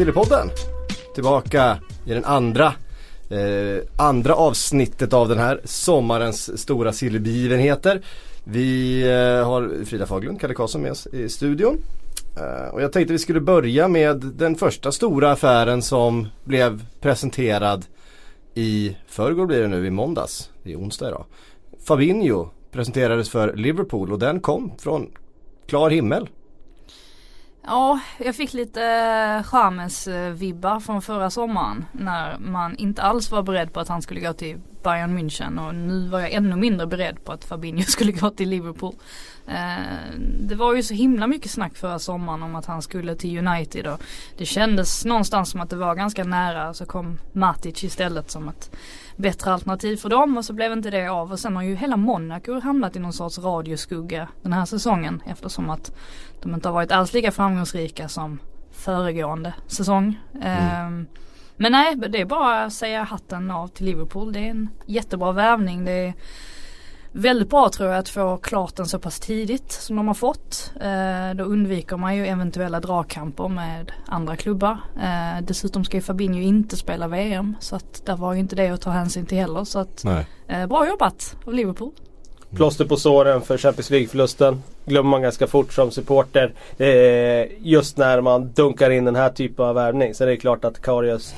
Sillypodden. Tillbaka i den andra eh, andra avsnittet av den här sommarens stora sillbegivenheter. Vi eh, har Frida Faglund, Kalle Karlsson med oss i studion. Eh, och jag tänkte vi skulle börja med den första stora affären som blev presenterad i förrgår blir det nu, i måndags. Det är onsdag idag. Fabinho presenterades för Liverpool och den kom från klar himmel. Ja, jag fick lite eh, Chamez vibbar från förra sommaren när man inte alls var beredd på att han skulle gå till Bayern München och nu var jag ännu mindre beredd på att Fabinho skulle gå till Liverpool. Eh, det var ju så himla mycket snack förra sommaren om att han skulle till United och det kändes någonstans som att det var ganska nära så kom Matic istället som att bättre alternativ för dem och så blev inte det av och sen har ju hela Monaco hamnat i någon sorts radioskugga den här säsongen eftersom att de inte har varit alls lika framgångsrika som föregående säsong. Mm. Men nej, det är bara att säga hatten av till Liverpool. Det är en jättebra värvning. Det är väldigt bra tror jag att få klart den så pass tidigt som de har fått. Eh, då undviker man ju eventuella dragkamper med andra klubbar. Eh, dessutom ska ju Fabinho inte spela VM så att där var ju inte det att ta hänsyn till heller. Så att eh, bra jobbat av Liverpool. Plåster på såren för Champions League-förlusten. Glömmer man ganska fort som supporter. Eh, just när man dunkar in den här typen av värvning. Sen är det klart att Karius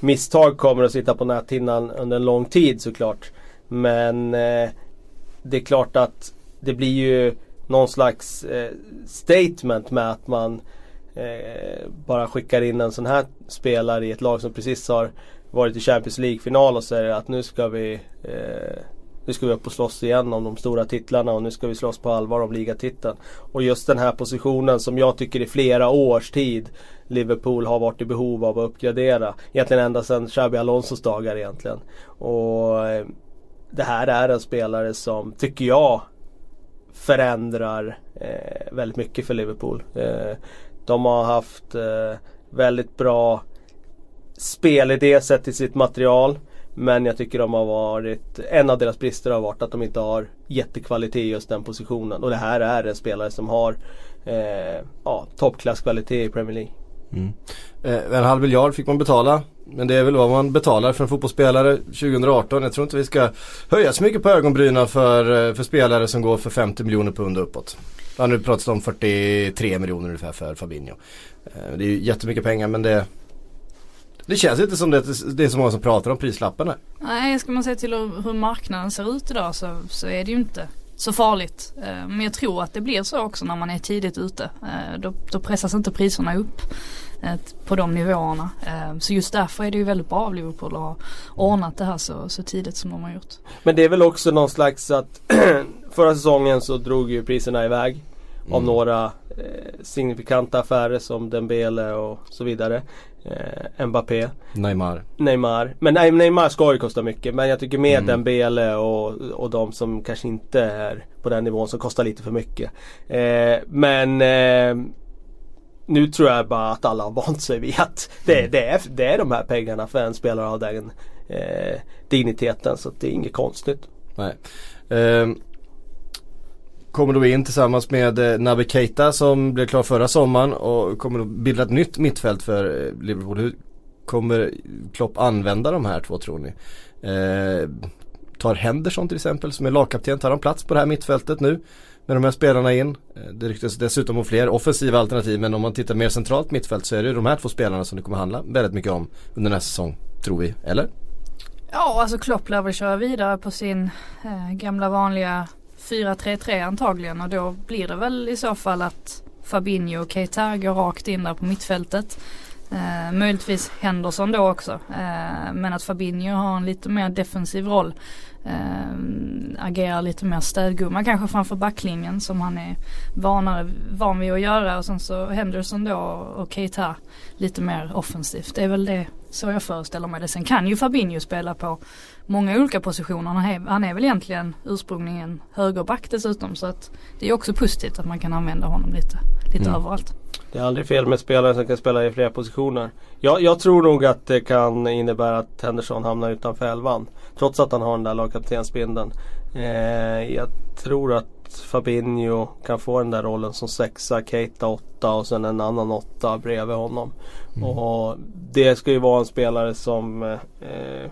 misstag kommer att sitta på näthinnan under en lång tid såklart. Men eh, det är klart att det blir ju någon slags eh, statement med att man eh, bara skickar in en sån här spelare i ett lag som precis har varit i Champions League-final och säger att nu ska vi eh, nu ska vi upp och slåss igen om de stora titlarna och nu ska vi slåss på allvar om ligatiteln. Och just den här positionen som jag tycker i flera års tid Liverpool har varit i behov av att uppgradera. Egentligen ända sedan Xabi Alonsos dagar egentligen. Och eh, det här är en spelare som, tycker jag, förändrar eh, väldigt mycket för Liverpool. Eh, de har haft eh, väldigt bra spelidé sett till sitt material. Men jag tycker de har varit, en av deras brister har varit att de inte har jättekvalitet i just den positionen. Och det här är en spelare som har eh, ja, toppklasskvalitet i Premier League. Mm. Eh, en halv miljard fick man betala. Men det är väl vad man betalar för en fotbollsspelare 2018. Jag tror inte vi ska höja så mycket på ögonbrynen för, eh, för spelare som går för 50 miljoner pund uppåt. Det har nu pratats om 43 miljoner ungefär för Fabinho. Eh, det är ju jättemycket pengar men det det känns inte som det, det är så många som pratar om prislappen. Nej, ska man se till hur marknaden ser ut idag så, så är det ju inte så farligt. Eh, men jag tror att det blir så också när man är tidigt ute. Eh, då, då pressas inte priserna upp på de nivåerna. Så just därför är det ju väldigt bra av Liverpool att ha ordnat det här så, så tidigt som de har gjort. Men det är väl också någon slags att förra säsongen så drog ju priserna iväg. Mm. Av några eh, signifikanta affärer som Dembele och så vidare eh, Mbappé. Neymar. Neymar. Men nej, Neymar ska ju kosta mycket. Men jag tycker med mm. Dembele och, och de som kanske inte är på den nivån som kostar lite för mycket. Eh, men eh, nu tror jag bara att alla har vant sig vid att det, mm. det, är, det är de här pengarna för en spelare av den eh, digniteten. Så det är inget konstigt. Nej. Eh, kommer då in tillsammans med eh, Naby Keita som blev klar förra sommaren och kommer då bilda ett nytt mittfält för eh, Liverpool. Hur kommer Klopp använda de här två tror ni? Eh, tar Henderson till exempel som är lagkapten, tar han plats på det här mittfältet nu? Med de här spelarna in. Eh, det ryktas dessutom om fler offensiva alternativ men om man tittar mer centralt mittfält så är det de här två spelarna som det kommer handla väldigt mycket om under nästa säsong. Tror vi, eller? Ja, alltså Klopp lär väl köra vidare på sin eh, gamla vanliga 4-3-3 antagligen och då blir det väl i så fall att Fabinho och Keita går rakt in där på mittfältet. Eh, möjligtvis Henderson då också. Eh, men att Fabinho har en lite mer defensiv roll. Eh, agerar lite mer städgumma kanske framför backlinjen som han är vanare, van vid att göra. Och sen så Henderson då och Keita lite mer offensivt. Det är väl det så jag föreställer mig det. Sen kan ju Fabinho spela på många olika positioner. Han är, han är väl egentligen ursprungligen högerback dessutom. Så att det är också positivt att man kan använda honom lite, lite Mm. överallt. Det är aldrig fel med spelare som kan spela i flera positioner. Jag, jag tror nog att det kan innebära att Henderson hamnar utanför elvan. Trots att han har den där lagkaptensbindeln. Eh, jag tror att Fabinho kan få den där rollen som sexa, Keita åtta och sen en annan åtta bredvid honom. Och det ska ju vara en spelare som eh,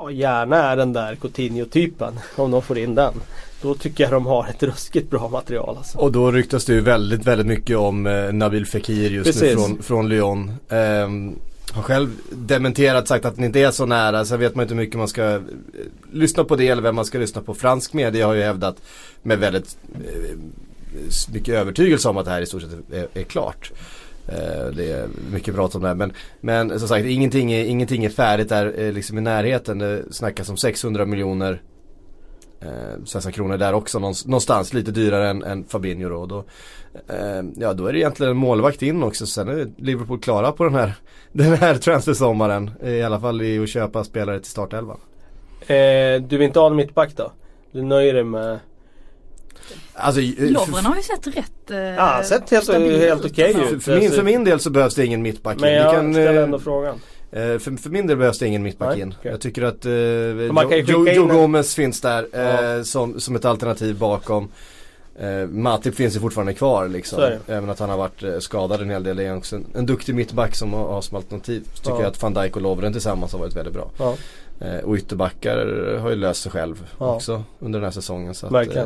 ja, gärna är den där Coutinho-typen. Om de får in den. Då tycker jag de har ett ruskigt bra material alltså. Och då ryktas det ju väldigt, väldigt mycket om eh, Nabil Fekir just Precis. nu från, från Lyon. Ehm, har själv dementerat, sagt att den inte är så nära. Sen vet man inte hur mycket man ska eh, lyssna på det eller vem man ska lyssna på. Fransk media har ju hävdat med väldigt eh, mycket övertygelse om att det här i stort sett är, är klart. Eh, det är mycket prat om det här. Men, men som sagt, ingenting är, ingenting är färdigt där eh, liksom i närheten. Det snackas om 600 miljoner eh, svenska kronor där också någonstans, någonstans lite dyrare än, än Fabinho då. då eh, ja då är det egentligen en målvakt in också. Sen är Liverpool klara på den här, den här transfersommaren. I alla fall i att köpa spelare till startelvan. Eh, du vill inte ha en mittback då? Du nöjer dig med Alltså, eh, Lovren har ju sett rätt eh, Ja, sett helt, helt okej för, ut. för, min, för min del så behövs det ingen mittback in. Men jag kan, ställer eh, ändå frågan. Eh, för, för min del behövs det ingen mittback in. okej. Jag tycker att eh, ju Joe, Gomez finns där eh, Ja. som, som ett alternativ bakom. Eh, Matip finns ju fortfarande kvar liksom. Även att han har varit eh, skadad en hel del. En, en duktig mittback som har, har som alternativ. Så tycker Ja. jag att van Dijk och Lovren tillsammans har varit väldigt bra. Ja. Eh, och ytterbackar har ju löst sig själv Ja. också under den här säsongen. Så att, eh,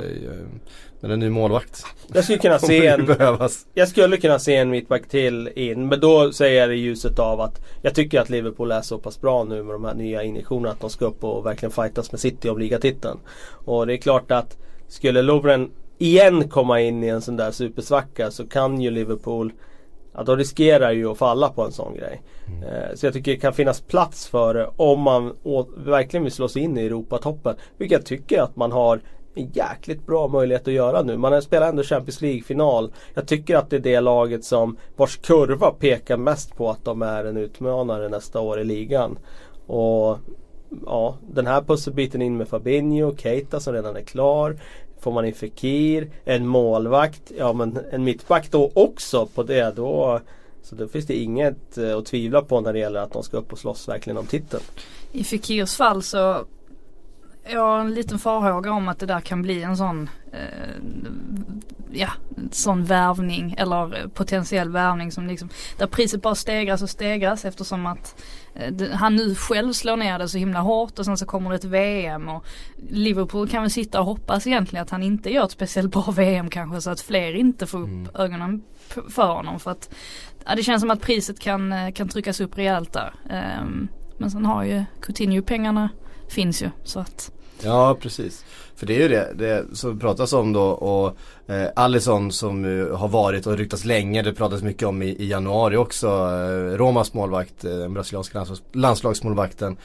men en ny målvakt Jag skulle kunna se en behövas. Jag skulle kunna se en mittback till in men då säger jag det i ljuset av att Jag tycker att Liverpool är så pass bra nu med de här nya injektionerna att de ska upp och verkligen fightas med City om ligatiteln. Och det är klart att skulle Lovren igen komma in i en sån där supersvacka så kan ju Liverpool Ja de riskerar ju att falla på en sån grej. Eh, så jag tycker det kan finnas plats för det om man verkligen vill slå sig in i Europatoppen. Vilket jag tycker att man har en jäkligt bra möjlighet att göra nu. Man spelar ändå Champions League-final. Jag tycker att det är det laget som vars kurva pekar mest på att de är en utmanare nästa år i ligan. Och ja, den här pusselbiten in med Fabinho, Keita som redan är klar. Får man in Fekir, en målvakt, ja men en mittback då också på det. Då, så då finns det inget eh, att tvivla på när det gäller att de ska upp och slåss verkligen om titeln. I Fekirs fall så jag har en liten farhåga om att det där kan bli en sån eh, ja, sån värvning eller eh, potentiell värvning som liksom där priset bara stegras och stegras eftersom att eh, han nu själv slår ner det så himla hårt och sen så kommer det ett VM och Liverpool kan väl sitta och hoppas egentligen att han inte gör ett speciellt bra VM kanske så att fler inte får upp ögonen p- för honom. För att ja, det känns som att priset kan, eh, kan tryckas upp rejält där. Ehm, men sen har ju Coutinho pengarna finns ju så att Ja precis. För det är ju det, det som pratas om då och eh, Alisson som uh, har varit och ryktats länge, det pratas mycket om i, i januari också. Eh, Romas målvakt, eh, den brasilianska landslags, landslagsmålvakten.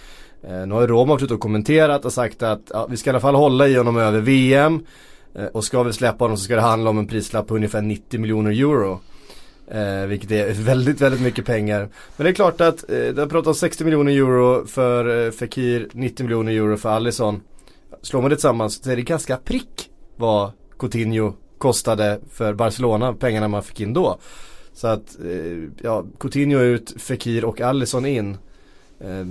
Eh, nu har ju Roma varit ute och kommenterat och sagt att ja, vi ska i alla fall hålla i honom över VM. Eh, och ska vi släppa honom så ska det handla om en prislapp på ungefär 90 miljoner euro. Eh, vilket är väldigt, väldigt mycket pengar. Men det är klart att eh, det har pratats 60 miljoner euro för eh, Fekir, 90 miljoner euro för Alisson. Slår man det tillsammans så är det ganska prick vad Coutinho kostade för Barcelona, pengarna man fick in då. Så att, eh, ja, Coutinho ut, Fekir och Alisson in. Eh,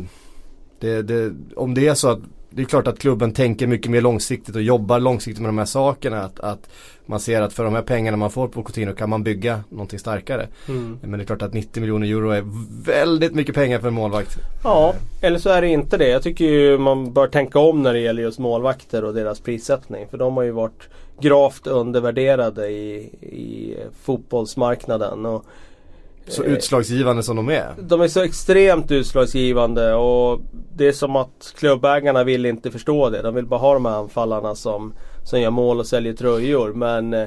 det, det, om det är så att det är klart att klubben tänker mycket mer långsiktigt och jobbar långsiktigt med de här sakerna. Att, att man ser att för de här pengarna man får på Coutinho kan man bygga någonting starkare. Men det är klart att 90 miljoner euro är väldigt mycket pengar för en målvakt. Ja, eller så är det inte det. Jag tycker ju man bör tänka om när det gäller just målvakter och deras prissättning. För de har ju varit gravt undervärderade i, i fotbollsmarknaden. Och, Så utslagsgivande som de är. De är så extremt utslagsgivande och det är som att klubbägarna vill inte förstå det. De vill bara ha de här anfallarna som, som gör mål och säljer tröjor. Men eh,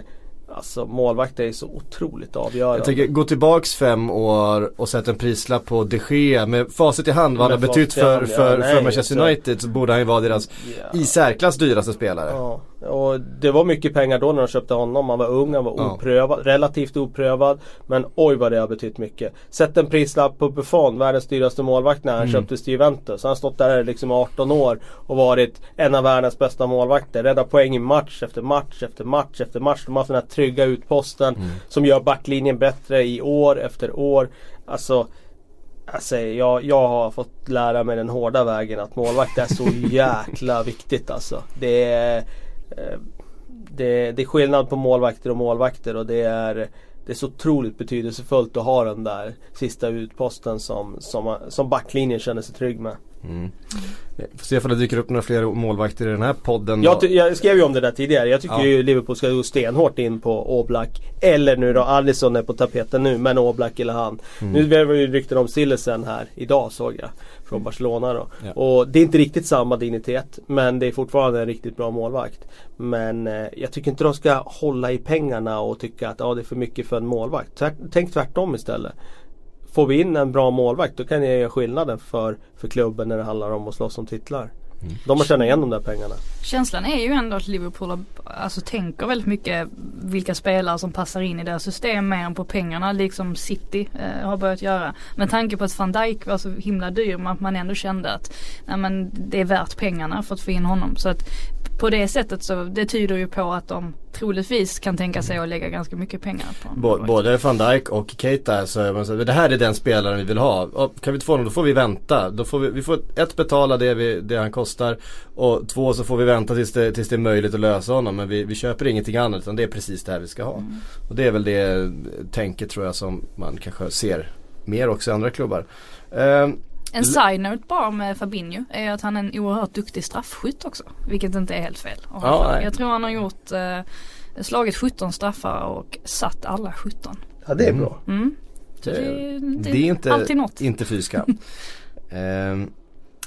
Alltså målvakter är så otroligt avgörande. Jag tänker gå tillbaks fem år och sätta en prislapp på de Gea med facit i hand vad han har betytt hand, för, ja, för, nej, för Manchester United så borde han ju vara deras Ja. i särklass dyraste spelare. Ja, och det var mycket pengar då när de köpte honom. Han var ung, han var Ja. oprövad, relativt oprövad. Men oj vad det har betytt mycket. Sätt en prislapp på Buffon, världens dyraste målvakt när han Mm. köptes till Juventus. Han har stått där liksom 18 år och varit en av världens bästa målvakter. Rädda poäng i match efter match efter match efter match. De har haft den här trygga utposten Mm. som gör backlinjen bättre i år efter år. Alltså Alltså, jag, jag har fått lära mig den hårda vägen att målvakt är så jäkla viktigt alltså. Det är, Eh, det, det är skillnad på målvakter och målvakter och det är det är så otroligt betydelsefullt att ha den där sista utposten som, som, som backlinjen känner sig trygg med. Mm. Får se ifall det dyker upp några fler målvakter i den här podden. Jag, jag skrev ju om det där tidigare. Jag tycker Ja. ju Liverpool ska gå stenhårt in på Oblak. Eller nu då, Alisson är på tapeten nu, men Oblak eller han. Mm. Nu var ju rykten om Sillesen här idag såg jag. Från Barcelona då. Ja. Och det är inte riktigt samma dignitet. Men det är fortfarande en riktigt bra målvakt. Men eh, jag tycker inte de ska hålla i pengarna och tycka att ah, det är för mycket för en målvakt. Tvärt, tänk tvärtom istället. Får vi in en bra målvakt då kan det göra skillnaden för, för klubben när det handlar om att slåss om titlar. Mm. De har tjänat igen de där pengarna. Känslan är ju ändå att Liverpool har, alltså, tänker väldigt mycket vilka spelare som passar in i deras system mer än på pengarna liksom City eh, har börjat göra. Med tanke på att van Dijk var så himla dyr men att man ändå kände att nej, men det är värt pengarna för att få in honom. Så att på det sättet så det tyder ju på att de troligtvis kan tänka sig att lägga ganska mycket pengar på målvakt. både van Dijk och Keita så så, det här är den spelaren vi vill ha. Och kan vi inte få honom då får vi vänta. Då får vi, vi får ett betala det, vi, det han kostar och två så får vi vänta tills det, tills det är möjligt att lösa honom. Men vi, vi köper ingenting annat utan det är precis det här vi ska ha. Och det är väl det tänket tror jag som man kanske ser mer också i andra klubbar. Ehm, En side-note bara med Fabinho är att han är en oerhört duktig straffskytt också. Vilket inte är helt fel. Ja, jag tror han har gjort eh, slagit 17 straffar och satt alla 17. Ja det är Mm. bra. Mm. Det- det, det, det är inte, alltid något. inte fy skam. Ehm,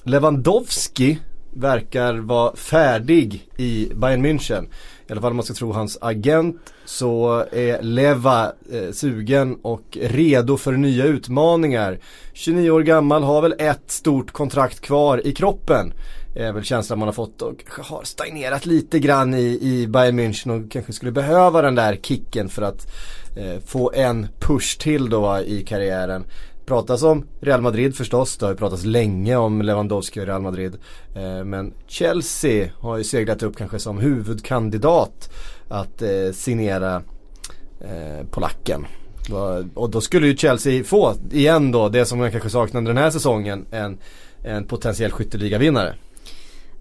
Lewandowski verkar vara färdig i Bayern München. I alla fall om man ska tro hans agent så är Leva eh, sugen och redo för nya utmaningar. 29 år gammal, har väl ett stort kontrakt kvar i kroppen. Är väl känslan man har fått och har stagnerat lite grann i, i Bayern München och kanske skulle behöva den där kicken för att eh, få en push till då i karriären. Pratas om Real Madrid förstås, det har ju pratats länge om Lewandowski och Real Madrid. Eh, men Chelsea har ju seglat upp kanske som huvudkandidat att eh, signera eh, polacken. Och då skulle ju Chelsea få, igen då, det som man kanske saknade den här säsongen, en, en potentiell skytteligavinnare.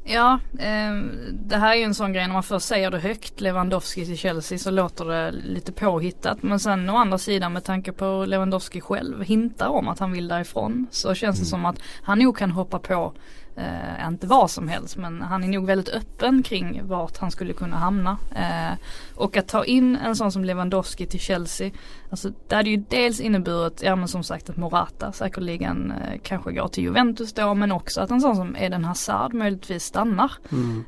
Ja, ehm, det här är ju en sån grej när man först säger det högt, Lewandowski till Chelsea så låter det lite påhittat. Men sen å andra sidan med tanke på Lewandowski själv hintar om att han vill därifrån så känns det som att han nog kan hoppa på Eh, inte vad som helst men han är nog väldigt öppen kring vart han skulle kunna hamna. Eh, och att ta in en sån som Lewandowski till Chelsea. Alltså det hade ju dels inneburit, ja men som sagt att Morata säkerligen eh, kanske går till Juventus då men också att en sån som Eden Hazard möjligtvis stannar.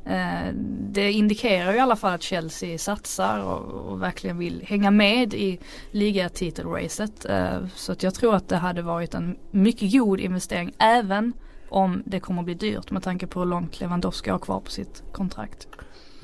Eh, det indikerar ju i alla fall att Chelsea satsar och, och verkligen vill hänga med i ligatitelracet. Eh, så att jag tror att det hade varit en mycket god investering även om det kommer att bli dyrt med tanke på hur långt Lewandowski har kvar på sitt kontrakt.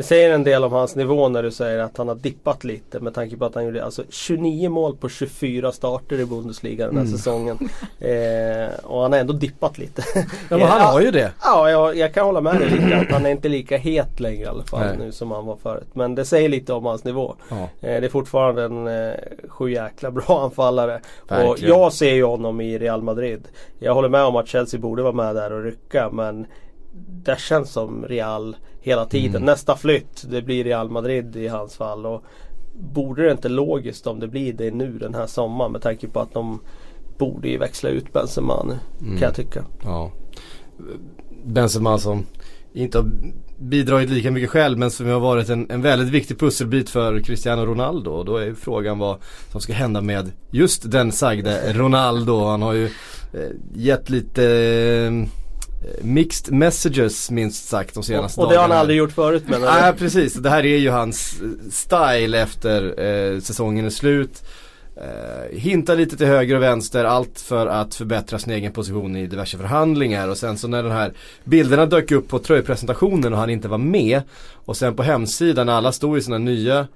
Det säger en del om hans nivå när du säger att han har dippat lite med tanke på att han gjorde alltså 29 mål på 24 starter i Bundesliga den här Mm. säsongen. Eh, och han har ändå dippat lite. Ja men han har ju det. Ja, jag, jag kan hålla med dig lite. Att han är inte lika het längre i alla fall Nej. nu som han var förut. Men det säger lite om hans nivå. Ja. Eh, det är fortfarande en eh, sju jäkla bra anfallare. Och Verkligen. jag ser ju honom i Real Madrid. Jag håller med om att Chelsea borde vara med där och rycka men det känns som Real hela tiden. Mm. Nästa flytt det blir Real Madrid i hans fall. Och borde det inte logiskt om det blir det nu den här sommaren med tanke på att de borde ju växla ut Benzema nu. Mm. Kan jag tycka. Ja. Benzema som inte har bidragit lika mycket själv men som har varit en, en väldigt viktig pusselbit för Cristiano Ronaldo. Och då är ju frågan vad som ska hända med just den sagde Ronaldo. Han har ju eh, gett lite eh, mixed messages minst sagt de senaste Och det har han dagarna. aldrig gjort förut men Nej precis, det här är ju hans eh, style efter eh, säsongen är slut. Eh, hintar lite till höger och vänster, allt för att förbättra sin egen position i diverse förhandlingar. Och sen så när de här bilderna dök upp på tröjpresentationen och han inte var med. Och sen på hemsidan när alla stod i sina nya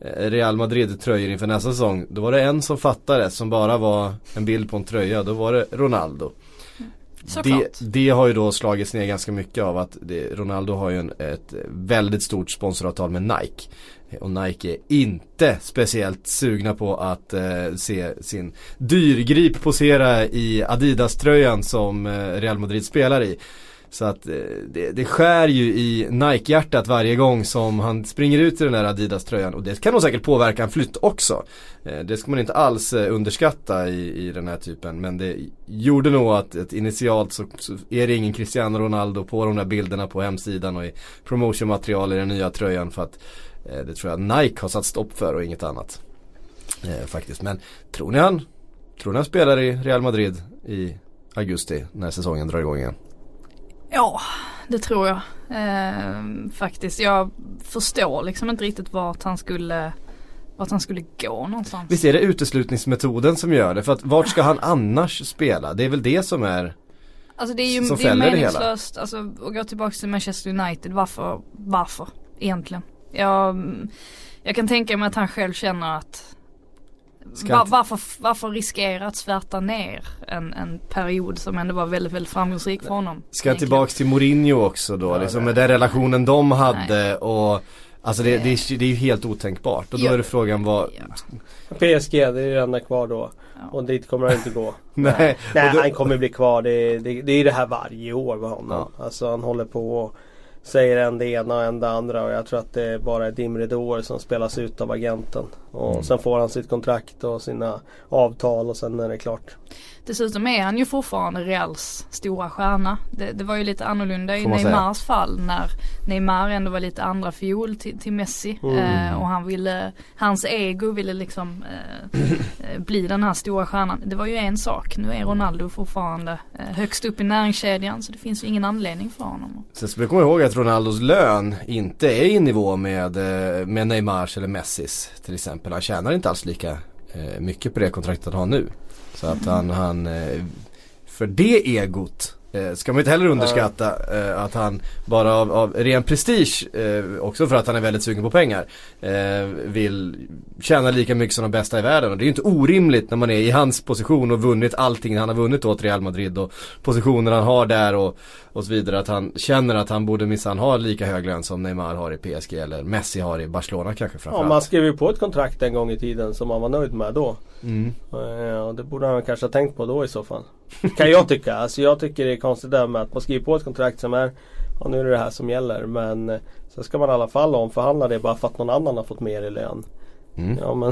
eh, Real Madrid-tröjor inför nästa säsong. Då var det en som fattade som bara var en bild på en tröja. Då var det Ronaldo. Det, det har ju då slagits ner ganska mycket av att det, Ronaldo har ju en, ett väldigt stort sponsoravtal med Nike. Och Nike är inte speciellt sugna på att eh, se sin dyrgrip posera i Adidas-tröjan som eh, Real Madrid spelar i. Så att eh, det, det skär ju i Nike-hjärtat varje gång som han springer ut i den här Adidas-tröjan. Och det kan nog säkert påverka en flytt också. Eh, det ska man inte alls eh, underskatta i, i den här typen. Men det gjorde nog att, att initialt så, så är det ingen Cristiano Ronaldo på de där bilderna på hemsidan och i promotionmaterial i den nya tröjan. För att det tror jag Nike har satt stopp för och inget annat. Eh, faktiskt. Men tror ni han, tror ni han spelar i Real Madrid i augusti när säsongen drar igång igen? Ja, det tror jag. Ehm, faktiskt. Jag förstår liksom inte riktigt vart han skulle vart han skulle gå någonstans. Visst är det uteslutningsmetoden som gör det? För att vart ska han annars spela? Det är väl det som är Alltså det är ju som det är fäller det meningslöst alltså, att gå tillbaka till Manchester United. Varför? Varför egentligen? Jag, jag kan tänka mig att han själv känner att va, varför, varför riskera att svärta ner en, en period som ändå var väldigt, väldigt framgångsrik för honom? Ska egentligen. tillbaks till Mourinho också då? liksom med den relationen de hade och Alltså det, det, är, det är ju helt otänkbart och då Ja. är det frågan vad Ja. PSG det är det enda kvar då. Och dit kommer han inte gå. Nej, Nej då, han kommer bli kvar. Det, är- det, det är det här varje år med honom. Alltså han håller på och säger en det ena och en det andra. Och jag tror att det är bara dimridåer som spelas ut av agenten. Och Mm. sen får han sitt kontrakt och sina avtal och sen är det klart. Dessutom är han ju fortfarande Reals stora stjärna. Det, det var ju lite annorlunda i man säga. Neymars fall när Neymar ändå var lite andra fiol till, till Messi. Mm. Eh, och han ville, hans ego ville liksom eh, eh, bli den här stora stjärnan. Det var ju en sak. Nu är Ronaldo fortfarande eh, högst upp i näringskedjan så det finns ju ingen anledning för honom. sen ska vi komma ihåg att Ronaldos lön inte är i nivå med, eh, med Neymars eller Messis till exempel. Han tjänar inte alls lika eh, mycket på det kontraktet han har nu. Så att han, han eh, för det egot eh, ska man inte heller underskatta eh, att han bara av, av ren prestige, eh, också för att han är väldigt sugen på pengar, eh, vill tjäna lika mycket som de bästa i världen. Och det är ju inte orimligt när man är i hans position och vunnit allting han har vunnit åt Real Madrid och positioner han har där och, och så vidare. Att han känner att han borde minsann ha lika hög lön som Neymar har i PSG eller Messi har i Barcelona kanske Ja, framförallt. man skrev ju på ett kontrakt en gång i tiden som man var nöjd med då. Mm. Eh, Och det borde han kanske ha tänkt på då i så fall. Kan jag tycka. Alltså jag tycker det är konstigt där med att man skriver på ett kontrakt som är Ja nu är det det här som gäller men eh, Sen ska man i alla fall omförhandla det bara för att någon annan har fått mer i lön. Mm. Ja men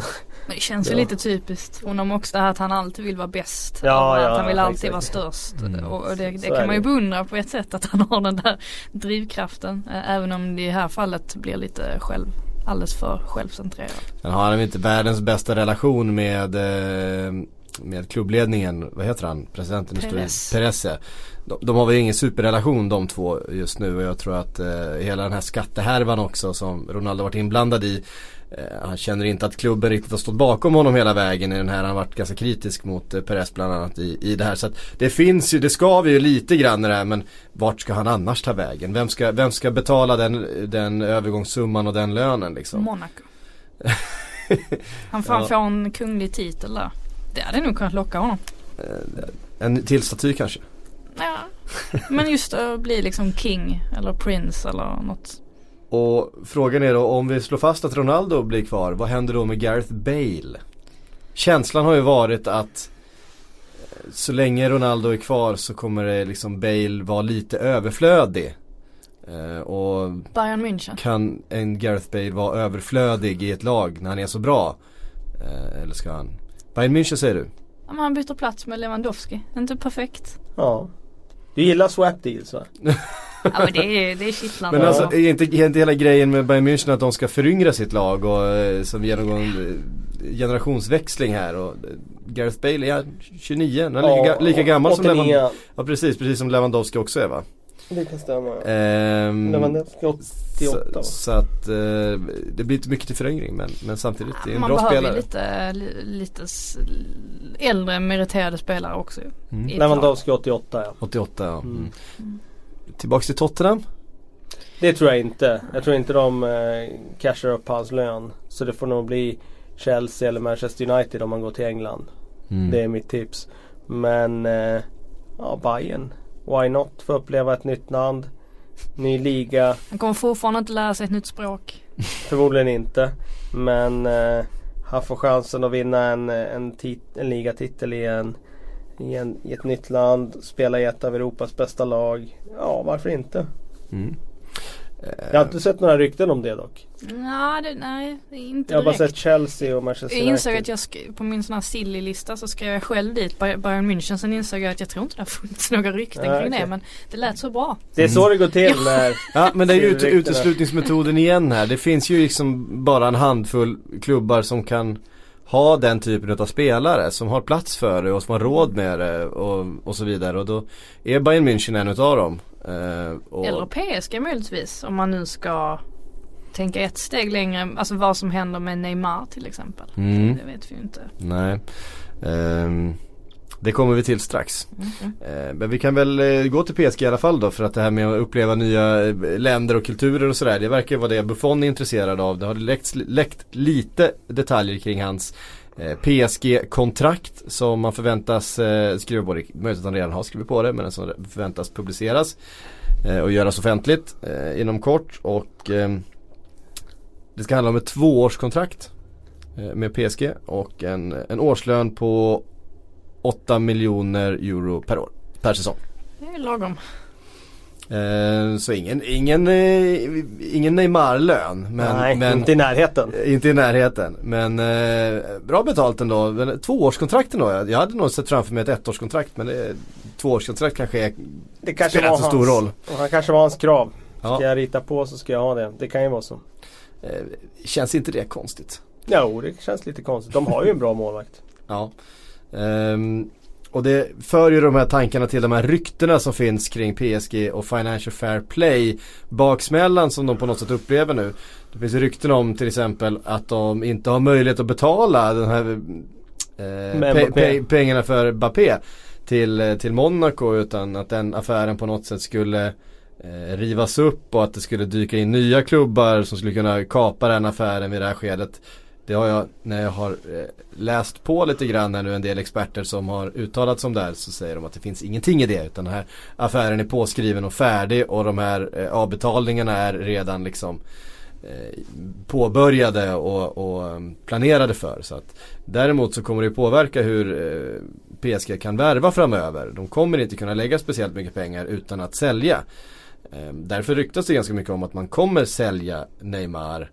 Men det känns ju Ja. lite typiskt honom också det här att han alltid vill vara bäst. Ja, Och att ja, han vill alltid exakt. vara störst. Mm. Och och det, det kan man ju beundra på ett sätt att han har den där drivkraften. Eh, Även om det i det här fallet blir lite själv, alldeles för självcentrerat. Sen har han ju inte världens bästa relation med, eh, med klubbledningen, vad heter han, presidenten Perez. Ja. de, de har väl ingen superrelation de två just nu och jag tror att eh, hela den här skattehärvan också som Ronaldo varit inblandad i eh, Han känner inte att klubben riktigt har stått bakom honom hela vägen i den här. Han har varit ganska kritisk mot eh, Perez bland annat i, i det här. Så att det finns ju, det skaver ju lite grann i det här men vart ska han annars ta vägen? Vem ska, vem ska betala den, den övergångssumman och den lönen liksom? Monaco. Han får Ja. få en kunglig titel där. Det hade nog kunnat locka honom. En till staty kanske? Ja. Men just att bli liksom king eller prince eller något. Och frågan är då om vi slår fast att Ronaldo blir kvar, vad händer då med Gareth Bale? Känslan har ju varit att eh, så länge Ronaldo är kvar så kommer det liksom Bale vara lite överflödig. Eh, och Bayern München. kan en Gareth Bale vara överflödig i ett lag när han är så bra? Eh, eller ska han? Bayern München säger du? Ja, men han byter plats med Lewandowski. Inte perfekt. ja. Du gillar swap deals va? Ja men det är, det är kittlande. Men alltså är inte, är inte hela grejen med Bayern München att de ska föryngra sitt lag och eh, som genomgång eh, generationsväxling här och eh, Gareth Bale är 29, han är Ja, lika, lika gammal som 89. Lewandowski. Ja precis, precis som Lewandowski också är va? Det kan stämma. Ehm, Lewandowski 88 så, så att eh, det blir inte mycket till föryngring men, men samtidigt det är en Man bra behöver spelare. lite, li- lite s- äldre meriterade spelare också. Mm. Lewandowski 88 ja. 88 ja. Mm. Mm. Tillbaks till Tottenham. Det tror jag inte. Jag tror inte de eh, cashar upp hans lön. Så det får nog bli Chelsea eller Manchester United om man går till England. Mm. Det är mitt tips. Men eh, ja, Bayern. Why not? Få uppleva ett nytt land. Ny liga. Han kommer fortfarande inte lära sig ett nytt språk. Förmodligen inte. Men eh, han får chansen att vinna en, en, tit- en ligatitel i, en, i, en, i ett nytt land. Spela i ett av Europas bästa lag. Ja, varför inte? Mm. Jag har inte sett några rykten om det dock. Nej, det, nej, inte Jag har bara sett Chelsea och Manchester Jag insåg United. att jag sk- på min sån här silly-lista så skrev jag själv dit Bay- Bayern München. Sen insåg jag att jag tror inte det har funnits några rykten Nej, kring okej. det. Men det lät så bra. Det är så det går till när Ja men det är ju ut, uteslutningsmetoden igen här. Det finns ju liksom bara en handfull klubbar som kan ha den typen av spelare som har plats för det och som har råd med det och, och så vidare. Och då är Bayern München en utav dem. Eh, och, Eller PSG möjligtvis. Om man nu ska tänka ett steg längre. Alltså vad som händer med Neymar till exempel. Mm. Det vet vi ju inte. Nej. Ehm, det kommer vi till strax. Mm. Eh, men vi kan väl eh, gå till PSG i alla fall då för att det här med att uppleva nya länder och kulturer och sådär. Det verkar vara det Buffon är intresserad av. Det har läckt, läckt lite detaljer kring hans Eh, PSG-kontrakt som man förväntas eh, skriva på. Det är möjligt att han redan har skrivit på det men som förväntas publiceras eh, och göras offentligt eh, inom kort. Och eh, det ska handla om ett tvåårskontrakt eh, med PSG och en, en årslön på 8 miljoner euro per år, per säsong. Det är lagom. Eh, så ingen, ingen, eh, ingen Neymar-lön. Men, Nej, men, inte i närheten. eh, inte i närheten. Men bra betalt ändå. Tvåårskontrakt ändå. Jag jag hade nog sett framför mig ett ettårskontrakt. Men det, tvåårskontrakt kanske är, Det kanske spelar inte så stor roll. Och han kanske var hans krav. Ska Ja, jag rita på så ska jag ha det. Det kan ju vara så. känns inte det konstigt? Jo, det känns lite konstigt. De har ju en bra målvakt. Ja. Ehm, och det för ju de här tankarna till de här ryktena som finns kring PSG och Financial Fair Play. Baksmällan som de på något sätt upplever nu. Det finns rykten om till exempel att de inte har möjlighet att betala den här eh, pe- pe- pengarna för Mbappé till, eh, till Monaco utan att den affären på något sätt skulle eh, rivas upp och att det skulle dyka in nya klubbar som skulle kunna kapa den affären vid det här skedet. Det har jag, när jag har eh, läst på lite grann här nu en del experter som har uttalat sig om det här så säger de att det finns ingenting i det utan den här affären är påskriven och färdig och de här eh, avbetalningarna är redan liksom eh, påbörjade och, och mm, planerade för. Så att, däremot så kommer det påverka hur eh, PSG kan värva framöver. De kommer inte kunna lägga speciellt mycket pengar utan att sälja. Eh, därför ryktas det ganska mycket om att man kommer sälja Neymar.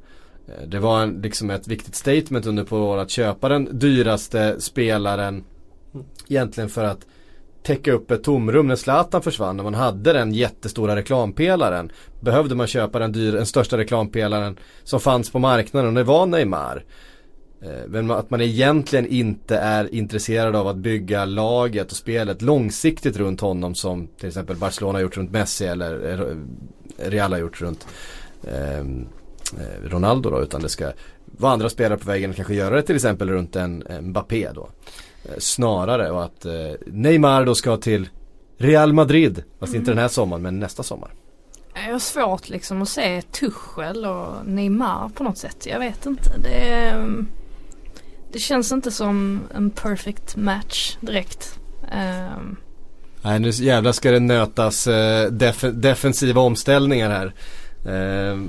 Eh, Det var en, liksom ett viktigt statement under på året att köpa den dyraste spelaren Egentligen för att täcka upp ett tomrum när Zlatan försvann. När man hade den jättestora reklampelaren. Behövde man köpa den, dyr, den största reklampelaren som fanns på marknaden och det var Neymar. Eh, Men att man egentligen inte är intresserad av att bygga laget och spelet långsiktigt runt honom som till exempel Barcelona har gjort runt Messi eller Real har gjort runt ehm, eh, Ronaldo då utan det ska vara andra spelare på vägen och kanske göra det till exempel runt en, Mbappé då. Eh, Snarare och att eh, Neymar då ska till Real Madrid, fast inte den här sommaren men nästa sommar. Jag har svårt liksom att se Tuchel och Neymar på något sätt. Jag vet inte. Det, det känns inte som en perfect match direkt. Ehm, Nej nu jävlar ska det nötas eh, def defensiva omställningar här. Eh,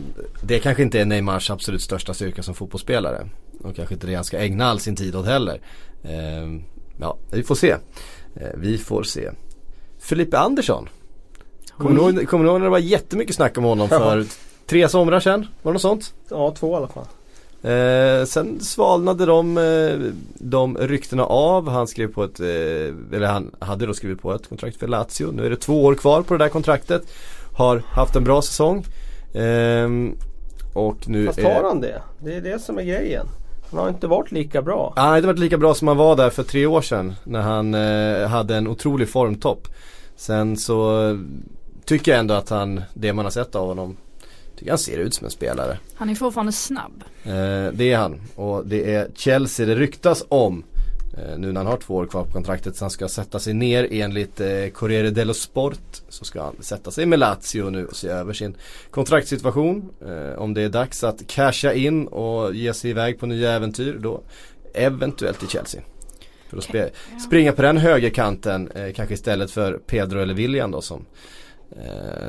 det kanske inte är Neymars absolut största styrka som fotbollsspelare. Och kanske inte det han ska ägna all sin tid åt heller. Eh, ja, vi får se. Eh, vi får se. Felipe Andersson. Kommer du ihåg- kommer du ihåg när det var jättemycket snack om honom för tre somrar sedan? Var det något sånt? Ja, två i alla fall. Eh, sen svalnade de, eh, de ryktena av. Han skrev på ett, eh, eller han hade då skrivit på ett kontrakt för Lazio. Nu är det två år kvar på det där kontraktet. Har haft en bra säsong. Ehm, och nu Fast är- har han det? Det är det som är grejen. Han har inte varit lika bra. Han har inte varit lika bra som han var där för tre år sedan när han eh, hade en otrolig formtopp. Sen så tycker jag ändå att han, det man har sett av honom, tycker han ser ut som en spelare. Han är fortfarande snabb. Eh, det är han och det är Chelsea det ryktas om. Eh, nu när han har två år kvar på kontraktet så han ska sätta sig ner enligt eh, Corriere dello Sport. Så ska han sätta sig med Lazio nu och se över sin kontraktssituation. Eh, om det är dags att casha in och ge sig iväg på nya äventyr då eventuellt till Chelsea. För att spe- springa på den högerkanten eh, kanske istället för Pedro eller William då som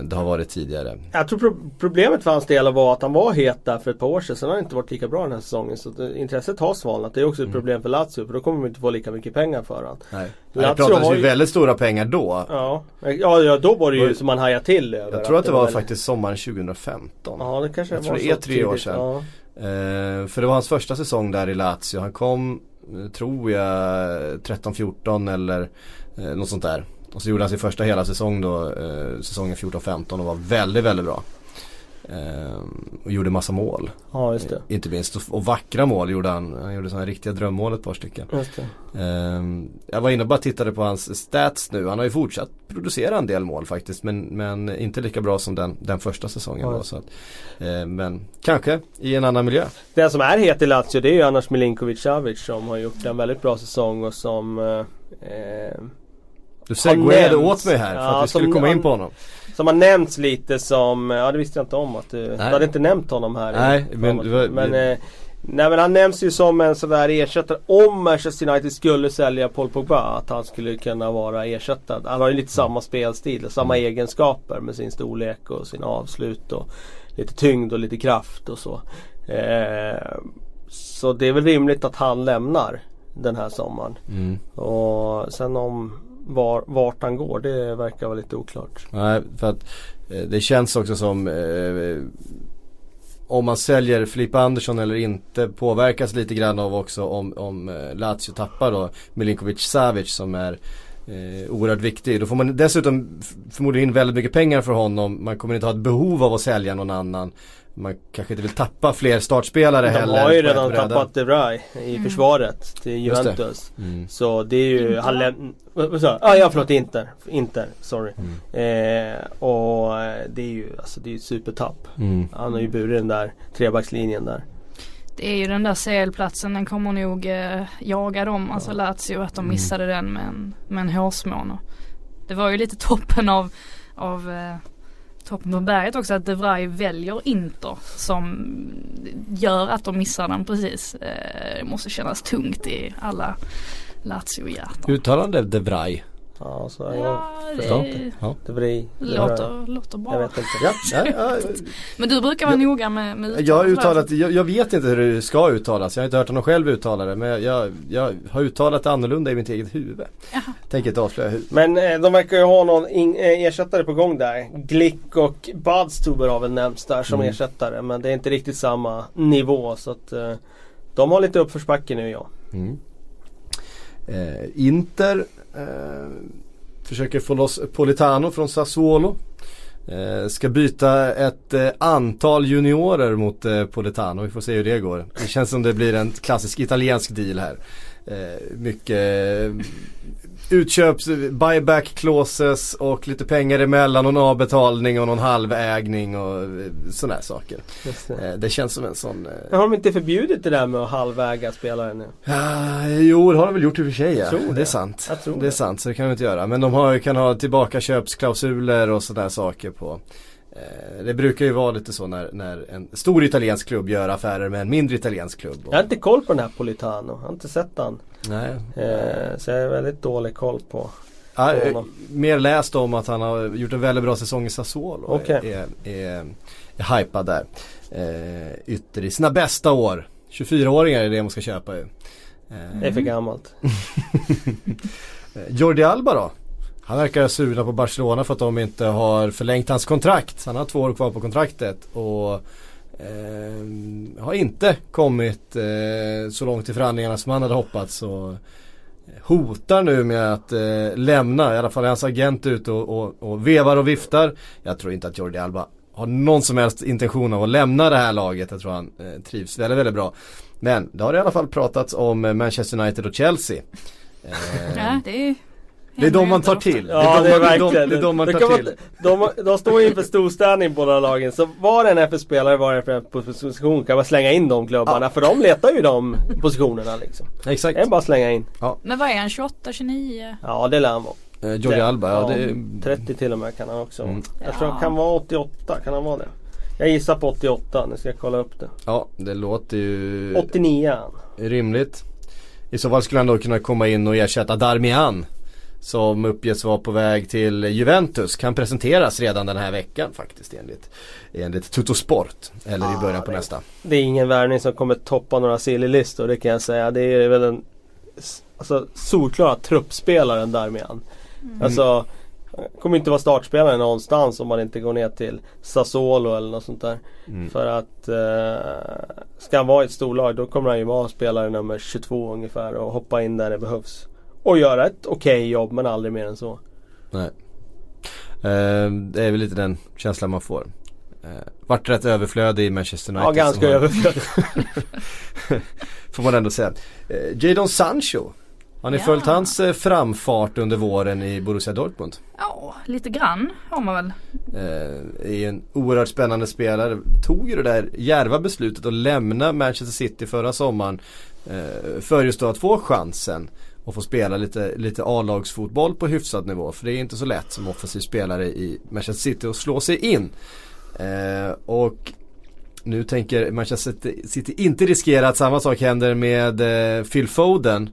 det har varit tidigare. Jag tror pro- problemet för hans del var att han var het där för ett par år sedan. Sen har han inte varit lika bra den här säsongen. Så det, intresset har svalnat. Det är också ett problem för Lazio. För då kommer de inte få lika mycket pengar för honom. Nej. Lazio Det pratades ju väldigt stora pengar då. Ja, ja, ja då var det ju Var- som man hajade till över. Jag tror att det var väldigt- faktiskt sommaren 2015. Ja det kanske Jag var tror det är tre år tidigt. sedan. Ja. Eh, för det var hans första säsong där i Lazio. Han kom, eh, tror jag, 13-14 eller eh, något sånt där. Och så gjorde han sin första hela säsong då, eh, säsongen 14-15 och var väldigt, väldigt bra. Eh, och gjorde massa mål. ja, just det. Inte minst. Och, vackra mål gjorde han. Han gjorde sådana riktiga drömmål ett par stycken. Just. Ehm, jag var inne och bara tittade på hans stats nu. Han har ju fortsatt producera en del mål faktiskt. Men, men inte lika bra som den, den första säsongen Nej. då. Så att, eh, men kanske i en annan miljö. Den som är het i Lazio det är ju annars Milinkovic Savic som har gjort en väldigt bra säsong och som eh, eh, Du segwayade åt mig här för Ja, att vi skulle komma in på honom. Som har nämnts lite som, ja det visste jag inte om att du, du hade inte nämnt honom här. Nej, men men, var- men, eh, nej men han nämns ju som en sån där ersättare om Manchester United skulle sälja Paul Pogba. Att han skulle kunna vara ersättad. Han har ju lite samma spelstil, samma Mm. egenskaper med sin storlek och sina avslut och lite tyngd och lite kraft och så. Eh, så det är väl rimligt att han lämnar den här sommaren. Mm. Och sen om var, vart han går det verkar vara lite oklart. Nej, för att eh, det känns också som eh, om man säljer Filippa Andersson eller inte påverkas lite grann av också om, om eh, Lazio tappar då Milinkovic Savic som är eh, oerhört viktig. Då får man dessutom förmodligen in väldigt mycket pengar för honom. Man kommer inte ha ett behov av att sälja någon annan. Man kanske inte vill tappa fler startspelare De heller. har ju redan bräde. tappat De Vrij i försvaret till Just det. Juventus. Mm. Så det är ju, han läm- vad vad sa jag? Ah, ja förlåt, Inter. Inter, sorry. Mm. Eh, och eh, det är ju alltså det är ju ett supertapp. Mm. Han har ju burit den där trebackslinjen där. Det är ju den där CL-platsen, den kommer nog eh, jaga dem, alltså Lazio, att de missade den med en, med en hårsmån. Det var ju lite toppen av, av eh, toppen på berget också att De Vrij väljer Inter som gör att de missar den precis. Eh, det måste kännas tungt i alla Lazio-hjärtan. Uttalande De Vrij. Ja, så jag Ja, förstår det inte. Ja. De Vrij. De Vrij. låter, låter Jag bra. vet inte. Ja, ja, ja. Men du brukar vara noga med, med Jag har uttal, uttalat, jag, jag vet inte hur det ska uttalas. Jag har inte hört honom själv uttala det. Men jag, jag, jag har uttalat det annorlunda i mitt eget huvud. Tänker inte avslöja hur. Men eh, de verkar ju ha någon in, eh, ersättare på gång där. Glick och Badstuber har väl nämnts där som Mm. ersättare. Men det är inte riktigt samma nivå så att eh, de har lite uppförsbacke nu ja. Mm. Eh, Inter Eh, försöker få loss Politano från Sassuolo. Eh, ska byta ett eh, antal juniorer mot eh, Politano. Vi får se hur det går. Det känns som det blir en klassisk italiensk deal här. Eh, mycket utköps, buyback clauses och lite pengar emellan och någon avbetalning och någon halvägning och eh, sådana här saker. Det. Eh, det känns som en sån eh, Men har de inte förbjudit det där med att halväga spelare nu? Ja, jo, det har de väl gjort i och för sig. Ja. tror Det är det. sant. Det är det. sant, så det kan de inte göra. Men de har, kan ha tillbaka köpsklausuler och sådana saker på. Eh, det brukar ju vara lite så när, när en stor italiensk klubb gör affärer med en mindre italiensk klubb. Jag har inte koll på den här Politano. Jag har inte sett han. Nej. Eh, så jag har väldigt dålig koll på. Ja, eh, honom. mer läst om att han har gjort en väldigt bra säsong i Sassuolo. och Okej. Är, är, är hypad där. Eh, ytter i sina bästa år. 24-åringar är det man ska köpa ju. Eh, Det är för gammalt. Jordi Alba då? Han verkar sura på Barcelona för att de inte har förlängt hans kontrakt. Han har två år kvar på kontraktet och eh, har inte kommit eh, så långt i förhandlingarna som han hade hoppats. Och hotar nu med att eh, lämna. I alla fall är hans agent ute och, och, och vevar och viftar. Jag tror inte att Jordi Alba har någon som helst intention av att lämna det här laget. Jag tror han eh, trivs väldigt, väldigt bra. Men det har i alla fall pratats om Manchester United och Chelsea. Eh, Ja, det är det är de man tar till. Ja det är de man- verkligen. Det är de man tar man- till. De, de står ju inför storstädning båda lagen. Så var en FF-spelare, var en position kan man slänga in de klubbarna. För de letar ju de positionerna liksom. Exakt. Det är bara att slänga in. Men vad är han, 28, 29? Ja det lär han vara. Eh, Jordi Det- Alba, ja, ja, det är 30 till och med kan han också. Mm. Jag tror Ja. han kan vara 88, kan han vara det? Jag gissar på 88, nu ska jag kolla upp det. Ja, det låter ju 89 är han. rimligt. I så fall skulle han då kunna komma in och ersätta Darmian. Som uppges vara på väg till Juventus. Kan presenteras redan den här veckan faktiskt enligt, enligt Tuttosport. Eller i Ah, början på det- nästa. Det är ingen värvning som kommer toppa några silly-listor, det kan jag säga. Det är väl en s- alltså, solklara truppspelaren Darmian. Alltså, han kommer inte vara startspelare någonstans om man inte går ner till Sassuolo eller något sånt där. Mm. För att eh, ska han vara i ett storlag då kommer han ju vara spelare nummer 22 ungefär och hoppa in där det behövs. Och göra ett okej jobb men aldrig mer än så. Nej. Eh, det är väl lite den känslan man får. Eh, vart rätt överflödig i Manchester United. Ja ganska har- överflödigt. Får man ändå säga. Eh, Jadon Sancho. Har ni Ja. följt hans eh, framfart under våren i Borussia Dortmund? Ja, lite grann har man väl. Eh, är en oerhört spännande spelare. Tog ju det där järva beslutet att lämna Manchester City förra sommaren. Eh, för just då att få chansen och få spela lite, lite A-lagsfotboll på hyfsad nivå. För det är inte så lätt som offensiv spelare i Manchester City att slå sig in. Eh, och nu tänker Manchester City inte riskera att samma sak händer med eh, Phil Foden.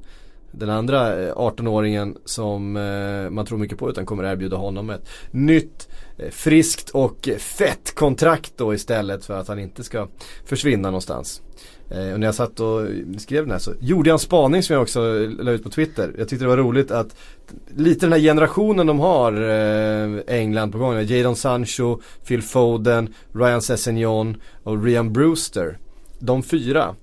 Den andra eh, 18-åringen som eh, man tror mycket på utan kommer erbjuda honom ett nytt eh, friskt och fett kontrakt då istället för att han inte ska försvinna någonstans. Eh, och när jag satt och skrev den här så gjorde jag en spaning som jag också la ut på Twitter. Jag tyckte det var roligt att lite den här generationen de har eh, England på gång. Jadon Sancho, Phil Foden, Ryan Sessegnon och Rian Brewster. De fyra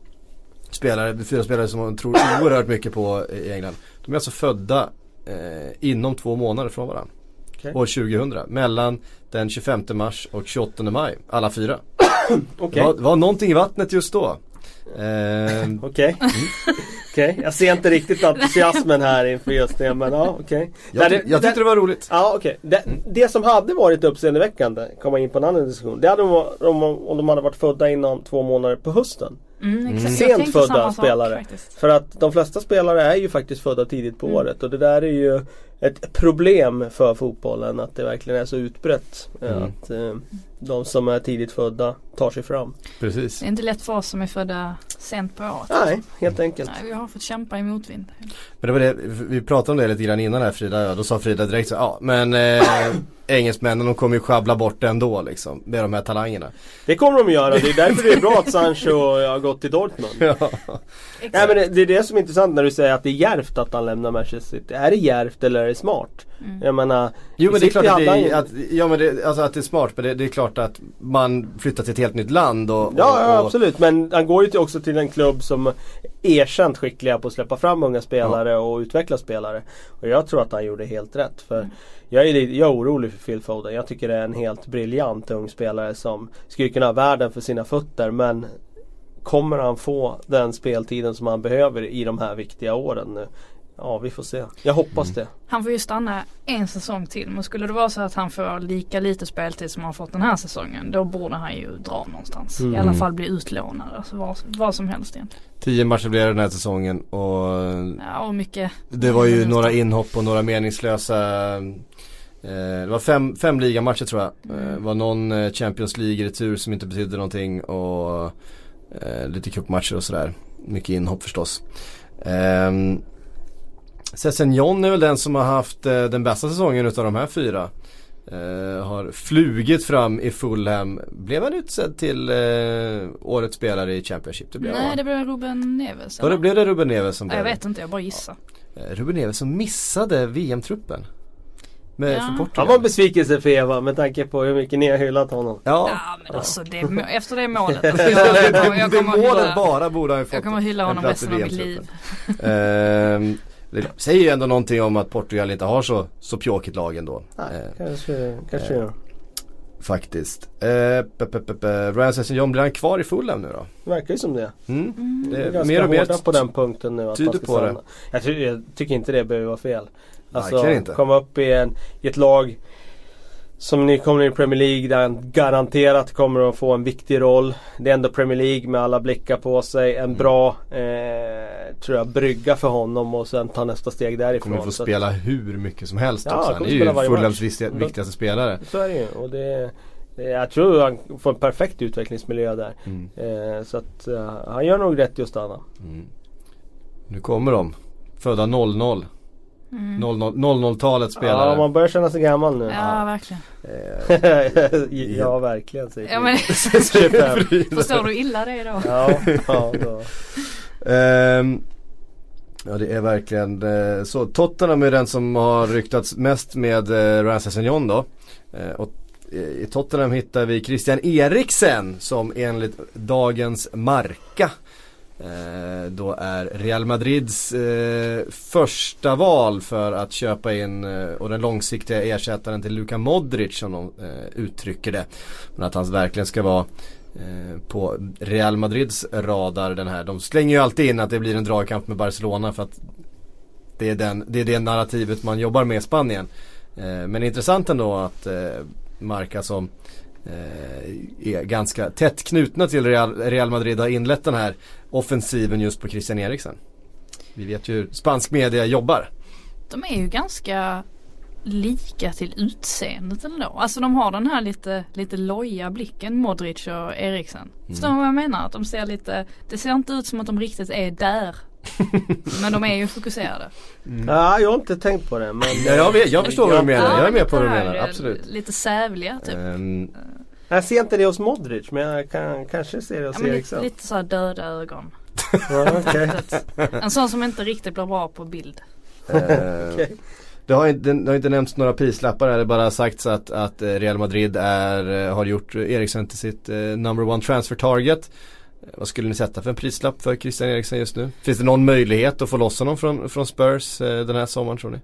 spelare, fyra spelare som man tror oerhört mycket på i England. De är alltså födda eh, inom två månader från varandra. Okej. År 2000. Mellan den 25 mars och 28 maj. Alla fyra. Okej. Det, var, det var någonting i vattnet just då. Eh, Okej. Mm. Okej, jag ser inte riktigt entusiasmen här inför just det men ja okej. jag, Nej, ty- jag tyckte det var roligt. Ja okej. Det, det som hade varit uppseendeväckande, komma in på en annan diskussion. Det hade varit om, om de hade varit födda inom två månader på hösten. Mm. Jag Sent födda sak, spelare. faktiskt. För att de flesta spelare är ju faktiskt födda tidigt på Mm. året och det där är ju ett problem för fotbollen att det verkligen är så utbrett. Mm. Att eh, de som är tidigt födda tar sig fram. Precis. Det är inte lätt för oss som är födda sent på året. Nej, helt enkelt. Nej, vi har fått kämpa i motvind. Men det var det, vi pratade om det lite grann innan här Frida, ja, då sa Frida direkt så ja men eh, engelsmännen de kommer ju sjabbla bort det ändå liksom med de här talangerna. Det kommer de att göra. Det är därför det är bra att Sancho har gått till Dortmund. Ja. Nej men det, det är det som är intressant när du säger att det är djärvt att han lämnar Manchester City. Är det djärvt eller är smart? Mm. Jag menar Jo men det är klart att det, är, att, ja, men det, alltså att det är smart men det, det är klart att man flyttar till ett helt nytt land och, och, Ja, ja absolut men han går ju till, också till en klubb som är erkänt skickliga på att släppa fram unga spelare och utveckla spelare. Och jag tror att han gjorde helt rätt. För jag, är, jag är orolig för Phil Foden. Jag tycker det är en helt briljant ung spelare som skulle kunna ha världen för sina fötter men Kommer han få den speltiden som han behöver i de här viktiga åren nu? Ja vi får se. Jag hoppas det. Han får ju stanna en säsong till men skulle det vara så att han får lika lite speltid som han fått den här säsongen då borde han ju dra någonstans. I alla fall bli utlånad. Alltså vad, vad som helst egentligen. Tio matcher blev det den här säsongen och Ja och mycket. det var ju några inhopp och några meningslösa eh, Det var fem, fem ligamatcher tror jag. Eh, Det var någon eh, Champions League-retur som inte betydde någonting och eh, lite cupmatcher och sådär. Mycket inhopp förstås. Um, John är väl den som har haft eh, den bästa säsongen utav de här fyra. Eh, har flugit fram i Fulham. Blev han utsedd till eh, årets spelare i Championship? Det blev han, Nej va? det blev Ruben Neves. Ja, det blev det Ruben Neves som Ja, jag blev vet inte, jag bara gissar. Eh, Ruben Neves som missade VM-truppen. Med, Ja. för Han var en besvikelse för Eva med tanke på hur mycket ni har hyllat honom. Ja, Ja men alltså det, efter det målet. Alltså, jag, jag, det, jag, det kommer målet hylla, bara borde han fått jag kommer hylla honom resten av mitt liv. Det säger ju ändå någonting om att Portugal inte har så, så pjåkigt lag ändå. Nej, Eh, kanske, kanske eh, gör. Faktiskt. Eh, pe, pe, pe. Ryan blir han kvar i Fulham nu då? Verkar ju som det. Mm. Det är Ganska mer och mer på den punkten nu. Att tyder på det. Jag, ty- jag tycker inte det behöver vara fel. Alltså inte. komma upp i, en, i ett lag som ni kommer in i Premier League där han garanterat kommer att få en viktig roll. Det är ändå Premier League med alla blickar på sig. En Mm. bra eh, tror jag, brygga för honom och sen ta nästa steg därifrån. Kommer få spela hur mycket som helst Ja, också. han är ju Fulhams viktiga- viktigaste spelare. Så är det ju. Och det, jag tror han får en perfekt utvecklingsmiljö där. Mm. Eh, så att eh, han gör nog rätt just att stanna. Nu kommer de. Födda 00. Mm. 00 00-talets spelare. Ja, man börjar känna sig gammal nu. Ja, verkligen. ja, verkligen säger Ja, men, 25. förstår du illa det då? Ja, ja då. Ehm, ja det är verkligen eh, så. Tottenham är den som har ryktats mest med eh, Ryan John då. Eh, och eh, i Tottenham hittar vi Christian Eriksen som enligt dagens Marca eh, då är Real Madrids eh, första val för att köpa in eh, och den långsiktiga ersättaren till Luka Modric som de eh, uttrycker det. Men att han verkligen ska vara eh, Eh, på Real Madrids radar den här. De slänger ju alltid in att det blir en dragkamp med Barcelona för att det är, den, det är det narrativet man jobbar med i Spanien. Eh, men intressant ändå att eh, Marca som eh, är ganska tätt knutna till Real, Real Madrid har inlett den här offensiven just på Christian Eriksen. Vi vet ju hur spansk media jobbar. De är ju ganska lika till utseendet ändå. Alltså de har den här lite, lite loja blicken Modric och Eriksen. Förstår du vad jag menar? Att de ser lite, det ser inte ut som att de riktigt är där. Men de är ju fokuserade. Ja, jag har inte tänkt på det. Men, Ja, jag, vet, jag förstår vad du menar. jag är med på vad du menar. Absolut. Lite sävliga typ. Ehm, Jag ser inte det hos Modric men jag kan, kanske ser det hos Ja, men lite, Eriksson. lite så döda ögon. Ja. En sån som inte riktigt blir bra på bild. eh, Okej. Det har, inte, det har inte nämnts några prislappar här, det har bara sagts att, att eh, Real Madrid är, eh, har gjort Eriksen till sitt eh, number one transfer target. Vad skulle ni sätta för en prislapp för Christian Eriksen just nu? Finns det någon möjlighet att få loss honom från, från Spurs den här sommaren tror ni?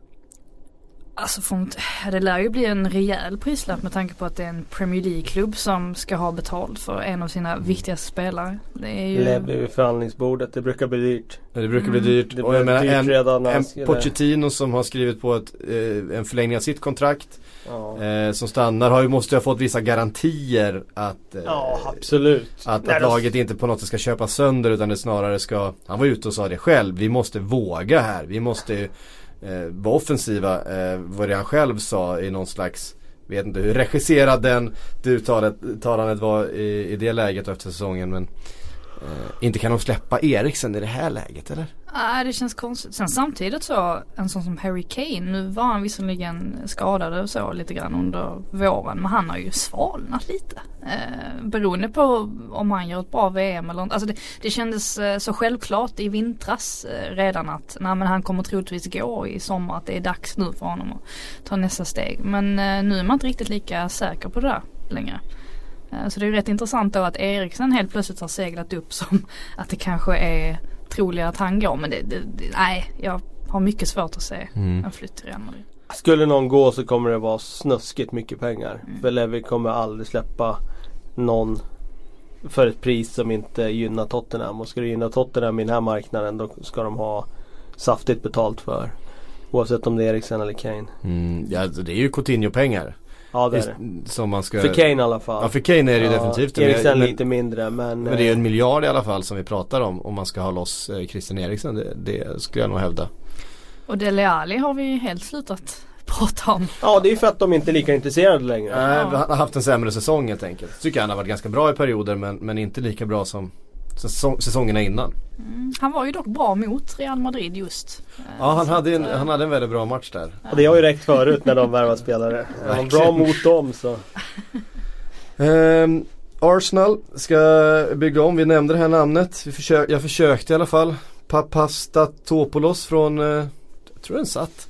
Alltså inte, det lär ju bli en rejäl prislapp med tanke på att det är en Premier League-klubb som ska ha betalt för en av sina viktigaste spelare. Det är ju... Levde vid förhandlingsbordet. Det brukar bli dyrt. Det brukar bli Mm. dyrt. Det Och jag menar en, redan en Pochettino som har skrivit på ett, eh, en förlängning av sitt kontrakt. Ja, Eh, som stannar har ju, måste ju ha fått vissa garantier att, eh, ja absolut. Att, Nej, att då- laget inte på något sätt ska köpa sönder utan det snarare ska Han var ute och sa det själv Vi måste våga här Vi måste eh, var offensiva eh, Vad det han själv sa i någon slags Vet inte hur regisserad den det uttalandet var i, i det läget och efter säsongen men eh, inte kan de släppa Eriksen i det här läget eller? Nej det känns konstigt. Sen samtidigt så en sån som Harry Kane. Nu var han visserligen skadad och så lite grann under våren. Men han har ju svalnat lite. Eh, beroende på om han gör ett bra VM eller inte. Alltså det, det kändes eh, så självklart i vintras eh, redan att nej, men han kommer troligtvis gå i sommar. Att det är dags nu för honom att ta nästa steg. Men eh, nu är man inte riktigt lika säker på det där längre. Eh, Så det är ju rätt intressant då att Eriksen helt plötsligt har seglat upp som att det kanske är troligare att han går. Men det, det, det, nej, jag har mycket svårt att se en flytt till Real Madrid. Skulle någon gå så kommer det vara snuskigt mycket pengar. Mm. För Levi kommer aldrig släppa någon för ett pris som inte gynnar Tottenham. Och ska det gynna Tottenham i den här marknaden då ska de ha saftigt betalt för. Oavsett om det är Eriksen eller Kane. Mm, ja alltså det är ju Coutinho-pengar Ja det är det. Som man ska För Kane i alla fall. Ja för Kane är det ju Ja, definitivt Eriksen men, lite mindre men, men det är ju en eh, miljard i alla fall som vi pratar om Om man ska ha loss eh, Christian Eriksen det, det skulle jag nog hävda Och Dele Alli har vi helt slutat prata om. Ja det är för att de inte är lika intresserade längre. Nej, han har haft en sämre säsong helt enkelt. Tycker han har varit ganska bra i perioder men, men inte lika bra som säsong, säsongerna innan. Mm, han var ju dock bra mot Real Madrid just. Ja han hade, en, han hade en väldigt bra match där. Och det har ju räckt förut när de värvar spelare. Är de bra mot dem så. Ehm, Arsenal ska bygga om, vi nämnde det här namnet. Vi försök, jag försökte i alla fall. Papastatopoulos från, eh, jag tror den satt.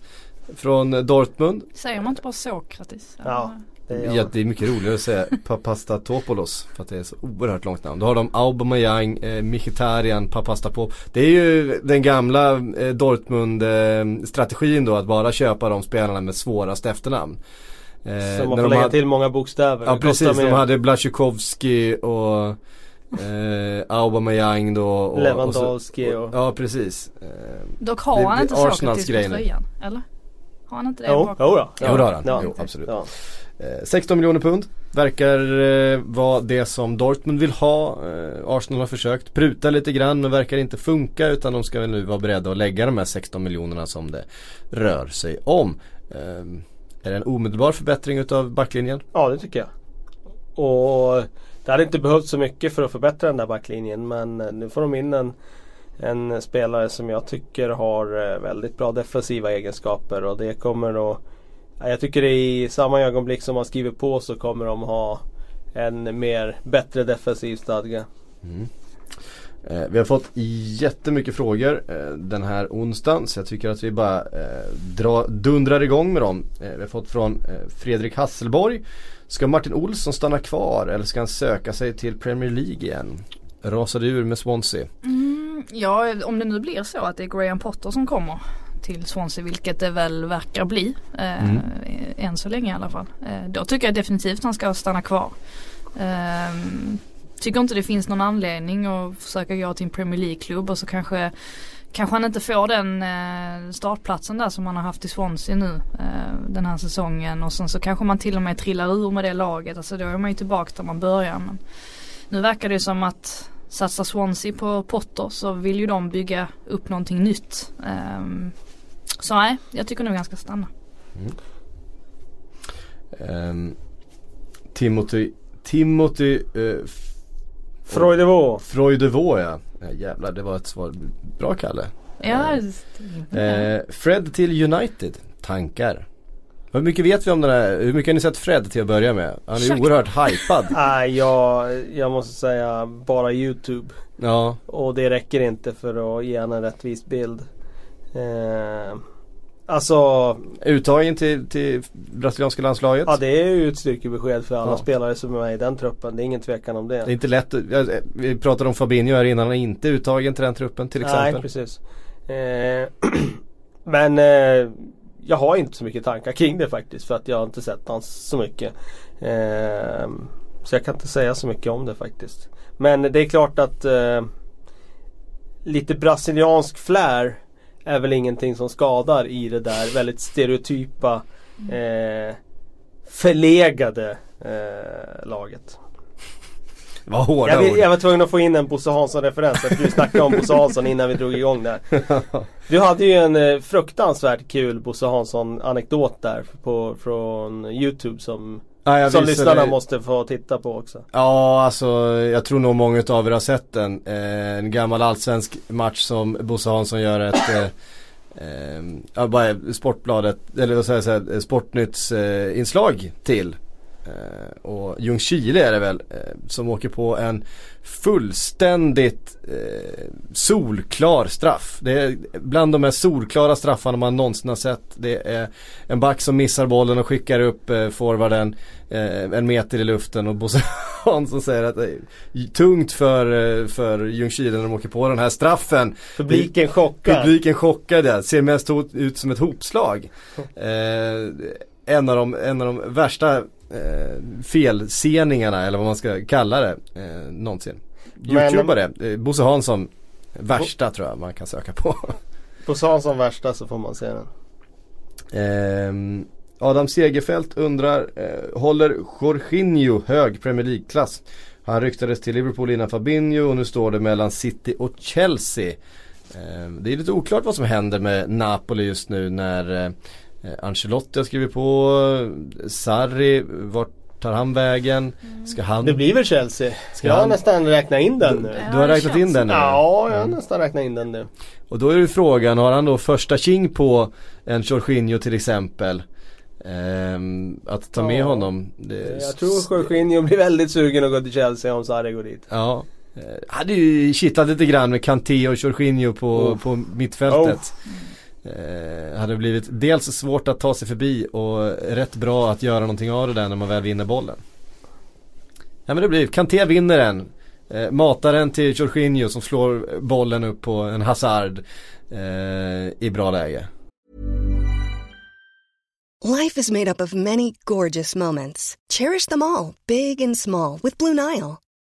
Från eh, Dortmund. Säger man inte bara Sokratis? Ja. Det är, Ja, det är mycket roligare att säga Papastatopoulos för att det är så oerhört långt namn. Då har de Aubameyang, eh, Mkhitaryan, Papastapop. Det är ju den gamla eh, Dortmund eh, då att bara köpa de spelarna med svårast efternamn. Eh, Så man får lägga hade- till många bokstäver. Ja precis, de hade Blasjukovski och eh, Aubameyang då och, och så, Lewandowski och... Ja precis. Eh, Dock har han inte grej nu. tröjan, eller? Har han inte det Jo, jo då. Jo, det har han. Ja. Jo, absolut. Ja. Eh, 16 miljoner pund verkar eh, vara det som Dortmund vill ha. Eh, Arsenal har försökt pruta lite grann men verkar inte funka utan de ska väl nu vara beredda att lägga de här 16 miljonerna som det rör sig om. Eh, är det en omedelbar förbättring utav backlinjen? Ja det tycker jag. Och det hade inte behövt så mycket för att förbättra den där backlinjen men nu får de in en, en spelare som jag tycker har eh, väldigt bra defensiva egenskaper och det kommer att jag tycker i samma ögonblick som man skriver på så kommer de ha en mer bättre defensiv stadga. Eh, vi har fått jättemycket frågor eh, den här onsdagen så jag tycker att vi bara eh, dra, dundrar igång med dem. Vi har fått från Fredrik Hasselborg. Ska Martin Olsson stanna kvar eller ska han söka sig till Premier League igen? Rasade ur med Swansea. Mm, ja, om det nu blir så att det är Graham Potter som kommer till Swansea, vilket det väl verkar bli. Eh, Mm. Än så länge i alla fall. Eh, då tycker jag definitivt han ska stanna kvar. Eh, tycker inte det finns någon anledning att försöka gå till en Premier League-klubb och så kanske Kanske han inte får den eh, startplatsen där som han har haft i Swansea nu eh, den här säsongen och sen så kanske man till och med trillar ur med det laget. Alltså då är man ju tillbaka där man börjar. Men nu verkar det som att satsar Swansea på Potter så vill ju de bygga upp någonting nytt. Ehm, så nej, jag tycker nog han ska stanna. Ehm, Timothy Timothy eh, F- Freudevo. Freudevaux ja. ja. Jävlar det var ett svar. Bra Kalle. Ja, Eh, Fred till United. Tankar? Hur mycket vet vi om den här, hur mycket har ni sett Fred till att börja med? Han är ju oerhört hypad. Nej, jag, jag måste säga bara YouTube. Ja, Och det räcker inte för att ge en en rättvis bild. Eh, alltså, uttagen till, till brasilianska landslaget. ja det är ju ett styrkebesked för alla Ja. spelare som är med i den truppen. Det är ingen tvekan om det. Det är inte lätt, vi pratade om Fabinho här innan, han är inte uttagen till den truppen till exempel. Nej, precis. Eh, men eh, jag har inte så mycket tankar kring det faktiskt. För att jag har inte sett hans så mycket. Eh, så jag kan inte säga så mycket om det faktiskt. Men det är klart att eh, lite brasiliansk flair är väl ingenting som skadar i det där väldigt stereotypa eh, förlegade eh, laget. Vad hårda Jag, vill, jag var tvungen att få in en Bosse Hansson-referens för du snackade om Bosse Hansson innan vi drog igång där. Du hade ju en eh, fruktansvärt kul Bosse Hansson-anekdot där på, från Youtube som, Ja, som lyssnarna måste få titta på också. Ja, alltså jag tror nog många av er har sett den. Eh, en gammal allsvensk match som Bosse Hansson gör ett eh, eh, Sportbladet, eller vad säger jag, Sportnytts eh, inslag till. Eh, och Ljungskile är det väl eh, som åker på en fullständigt eh, solklar straff. Det är bland de mest solklara straffarna man någonsin har sett. Det är en back som missar bollen och skickar upp eh, forwarden en meter i luften och Bosse Hansson säger att det är tungt för, för Ljungskile när de åker på den här straffen. Publiken chockad. Publiken chockade, ser mest ut som ett hopslag. En, av de, en av de värsta eh, felseningarna eller vad man ska kalla det eh, någonsin. Men- Youtuba det, eh, Bosse Hansson Värsta tror jag man kan söka på. Bosse Hansson värsta så får man se den. Ehm, Adam Segerfält undrar, eh, håller Jorginho hög Premier League-klass? Han ryktades till Liverpool innan Fabinho och nu står det mellan City och Chelsea. Ehm, det är lite oklart vad som händer med Napoli just nu när eh, Ancelotti har skrivit på, Sarri, vart tar han vägen? Ska han? Det blir väl Chelsea. Ska jag har han- nästan räknat in den nu. Du har det räknat in den nu? Ja, jag har Mm. nästan räknat in den nu. Och då är ju frågan, har han då första king på en Jorginho till exempel? Ehm, att ta med Ja. honom? Det, Jag tror Jorginho blir väldigt sugen att gå till Chelsea om Sarri går dit. Ja. Eh, hade ju kittlat lite grann med Kanté och Jorginho på, Oh. på mittfältet. Eh, hade blivit dels svårt att ta sig förbi och rätt bra att göra någonting av det där när man väl vinner bollen. Ja men det blir, Kanté vinner den. Eh, matar den till Jorginho som slår bollen upp på en Hazard eh, i bra läge. Life is made up of many gorgeous moments. Cherish them all, big and small, with Blue Nile.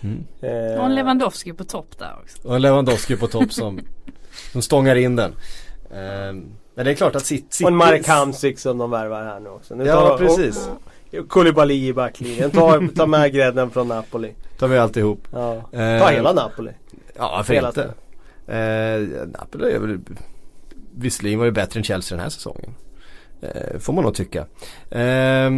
Mm. Eh, Och en Lewandowski på topp där också. Och en Lewandowski på topp som, som stångar in den. Ehm, men det är klart att City... och en Marek Hamsik som de värvar här nu också. Nu Ja, tar- precis. Koulibaly i backlinjen. Ta, ta med grädden från Napoli. tar vi alltihop. Ja. Eh, Ta hela Napoli. Ja, varför Hela inte? Eh, Napoli är väl Visserligen var det bättre än Chelsea den här säsongen. Eh, får man nog tycka. Eh,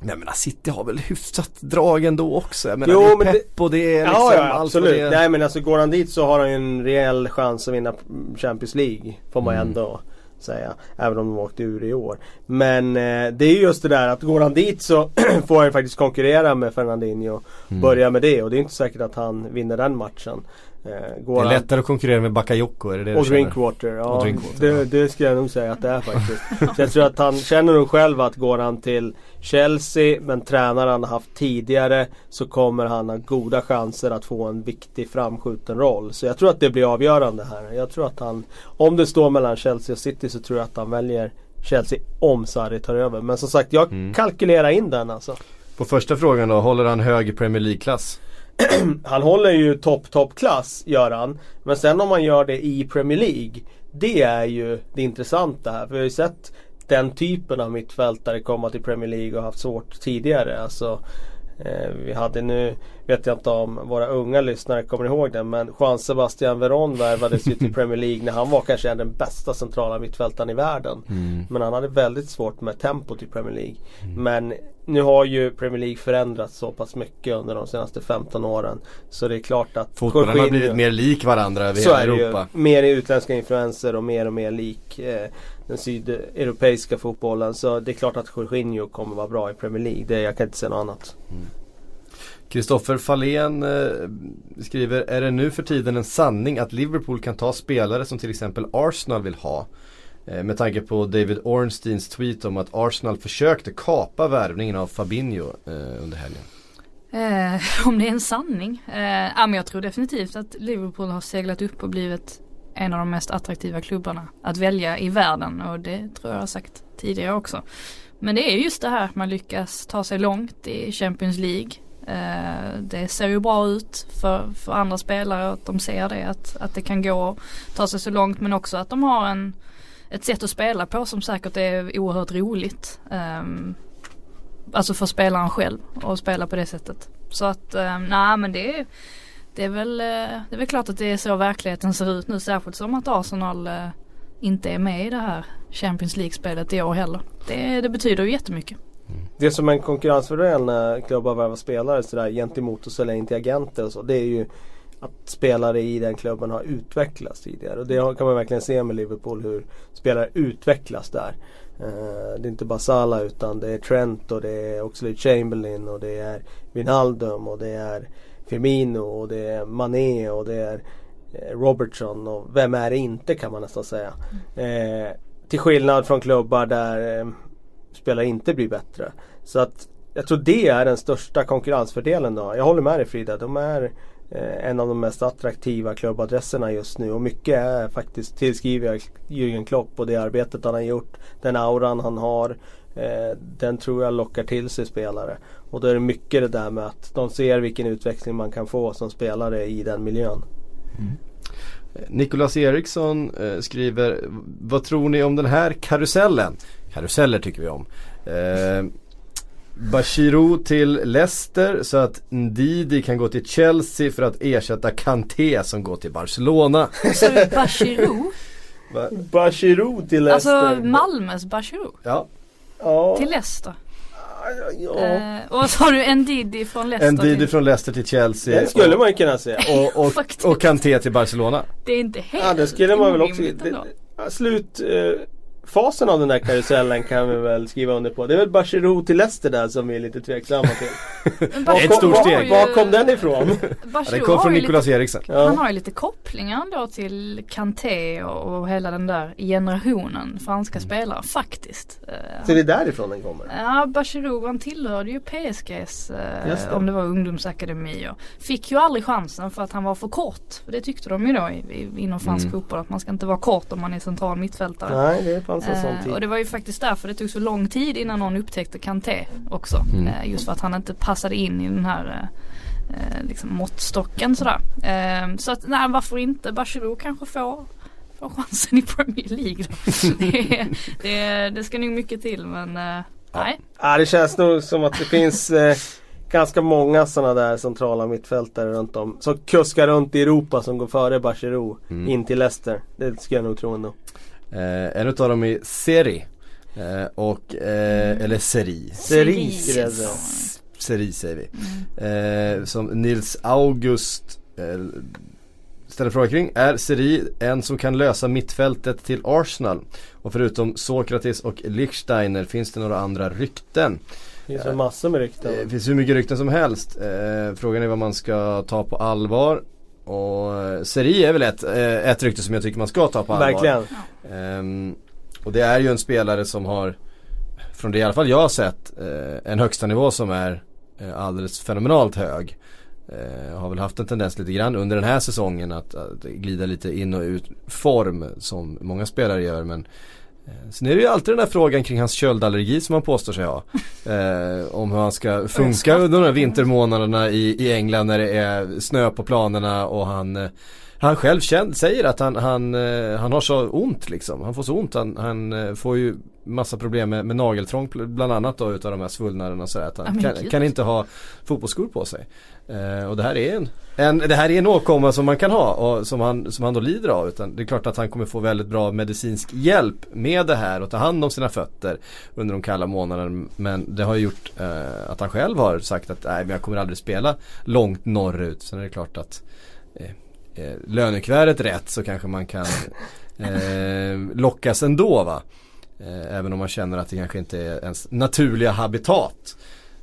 men jag menar City har väl hyfsat drag ändå också. Jag menar Jo, det är men det- pepp och det är liksom Ja, ja allt absolut. det. Nej men alltså går han dit så har han ju en rejäl chans att vinna Champions League. Får man Mm. ändå säga. Även om de åkte ur i år. Men eh, det är ju just det där att går han dit så får han ju faktiskt konkurrera med Fernandinho. Mm. Börja med det och det är inte säkert att han vinner den matchen. Eh, Det är lättare att konkurrera med Bakayoko, är det det och? Drinkwater. Ja, Och Drinkwater, det, ja. det skulle jag nog säga att det är faktiskt. så jag tror att han känner nog själv att går han till Chelsea men tränar han haft tidigare så kommer han ha goda chanser att få en viktig framskjuten roll. Så jag tror att det blir avgörande här. Jag tror att han, om det står mellan Chelsea och City så tror jag att han väljer Chelsea om Sarri tar över. Men som sagt jag Mm. kalkylerar in den alltså. På första frågan då, håller han hög Premier League-klass? Han håller ju topp, toppklass, gör han. Men sen om man gör det i Premier League. Det är ju det intressanta här. För vi har ju sett den typen av mittfältare komma till Premier League och haft svårt tidigare. Alltså, vi hade nu, vet jag inte om våra unga lyssnare kommer ihåg det. Men Juan Sebastian Veron värvades ju till Premier League när han var kanske den bästa centrala mittfältaren i världen. Men han hade väldigt svårt med tempot i Premier League. Men nu har ju Premier League förändrats så pass mycket under de senaste 15 åren. Så det är klart att Fotbollen har blivit mer lik varandra över hela Europa. ju. Mer utländska influenser och mer och mer lik eh, den sydeuropeiska fotbollen. Så det är klart att Jorginho kommer vara bra i Premier League. Det, jag kan inte säga något annat. Kristoffer Fahlén eh, skriver, är det nu för tiden en sanning att Liverpool kan ta spelare som till exempel Arsenal vill ha? Eh, med tanke på David Ornsteins tweet om att Arsenal försökte kapa värvningen av Fabinho eh, under helgen. Eh, om det är en sanning. Eh, ja, men jag tror definitivt att Liverpool har seglat upp och blivit en av de mest attraktiva klubbarna att välja i världen och det tror jag har sagt tidigare också. Men det är just det här att man lyckas ta sig långt i Champions League. Eh, det ser ju bra ut för, för andra spelare att de ser det att, att det kan gå att ta sig så långt men också att de har en, ett sätt att spela på som säkert är oerhört roligt. Ehm, alltså för spelaren själv och spela på det sättet. Så att, ehm, nej men det är, det är väl, eh, det är väl klart att det är så verkligheten ser ut nu. Särskilt som att Arsenal eh, inte är med i det här Champions League-spelet i år heller. Det, det betyder ju jättemycket. Det är som en konkurrensfördel när eh, klubbar värvar spelare sådär gentemot att sälja in till agenter och så. Det är ju att spelare i den klubben har utvecklats tidigare. Och det kan man verkligen se med Liverpool hur spelare utvecklas där. Det är inte bara Salah utan det är Trent och det är Oxlade Chamberlain och det är Wijnaldum och det är Firmino och det är Mané och det är eh, Robertson och vem är det inte kan man nästan säga. Eh, till skillnad från klubbar där eh, spelare inte blir bättre. Så att jag tror det är den största konkurrensfördelen då. Jag håller med dig Frida. De är eh, en av de mest attraktiva klubbadresserna just nu och mycket är faktiskt tillskriver jag Jürgen Klopp och det arbetet han har gjort. Den auran han har. Eh, den tror jag lockar till sig spelare. Och då är det mycket det där med att de ser vilken utveckling man kan få som spelare i den miljön. Nicolas Eriksson eh, skriver, vad tror ni om den här karusellen? Karuseller tycker vi om. Eh, Bashirou till Leicester så att Ndidi kan gå till Chelsea för att ersätta Kanté som går till Barcelona. Så Bachirou, Bashirou till Leicester. alltså Malmös Bachirou Ja, ja. till Leicester. ja. Eh, och så har du Ndidi från Leicester Ndidi till, från Leicester till Chelsea Den skulle och, man ju kunna säga. och, och, och Kanté till Barcelona. Det är inte helt Ja det skulle man väl också. Det, slut, eh, fasen av den där karusellen kan vi väl skriva under på. Det är väl Bachirou till Leicester där som vi är lite tveksamma till. Var ett stort steg. Var kom den ifrån? Bachirou det kom från Nicolas lite, Eriksen. Ja. Han har ju lite kopplingar ändå till Kanté och, och hela den där generationen franska Mm. spelare faktiskt. Eh, Så det är därifrån den kommer? Ja, Bachirou han tillhörde ju PSGs, eh, det. om det var ungdomsakademi och fick ju aldrig chansen för att han var för kort. För det tyckte de ju då i, i, inom fransk Mm. fotboll att man ska inte vara kort om man är central mittfältare. Nej, det fanns en sån Eh, tid. och det var ju faktiskt därför det tog så lång tid innan någon upptäckte Kanté också. Mm. Eh, just för att han inte passade in i den här eh, liksom måttstocken sådär. Så att nej varför inte Bachirou kanske får får chansen i Premier League då. det, det, det ska nog mycket till men eh, nej. Ja, det känns nog som att det finns eh, ganska många sådana där centrala mittfältare runt om. Som kuskar runt i Europa som går före Bachirou Mm. in till Leicester. Det ska jag nog tro ändå. Eh, en utav dem är Seri. Eh, och, eh, eller Seri. Seri, säga. Seri säger vi. Mm. Eh, som Nils August eh, ställer fråga kring. Är Seri en som kan lösa mittfältet till Arsenal? Och förutom Sokratis och Lichtsteiner finns det några andra rykten? Det finns ju massor med rykten. Det finns hur mycket rykten som helst. Eh, frågan är vad man ska ta på allvar. Och eh, Seri är väl ett, eh, ett rykte som jag tycker man ska ta på allvar. Verkligen. Ehm, och det är ju en spelare som har, från det i alla fall jag har sett, eh, en högsta nivå som är alldeles fenomenalt hög. Eh, har väl haft en tendens lite grann under den här säsongen att, att glida lite in och ut form som många spelare gör men Sen är det ju alltid den där frågan kring hans köldallergi som han påstår sig ha. Eh, om hur han ska funka under de här vintermånaderna i, i England när det är snö på planerna och han eh, han själv känd, säger att han, han, eh, han har så ont liksom. Han får så ont. Han, han eh, får ju massa problem med, med nageltrång bland annat då utav de här svullnaderna så att han men kan, kan inte ha fotbollsskor på sig. Eh, och det här är en, en, det här är en åkomma som man kan ha och som han, som han då lider av. Utan det är klart att han kommer få väldigt bra medicinsk hjälp med det här och ta hand om sina fötter under de kalla månaderna. Men det har gjort eh, att han själv har sagt att nej men jag kommer aldrig spela långt norrut. Sen är det klart att eh, eh, lönekuvertet rätt så kanske man kan eh, lockas ändå va. Eh, även om man känner att det kanske inte är ens naturliga habitat.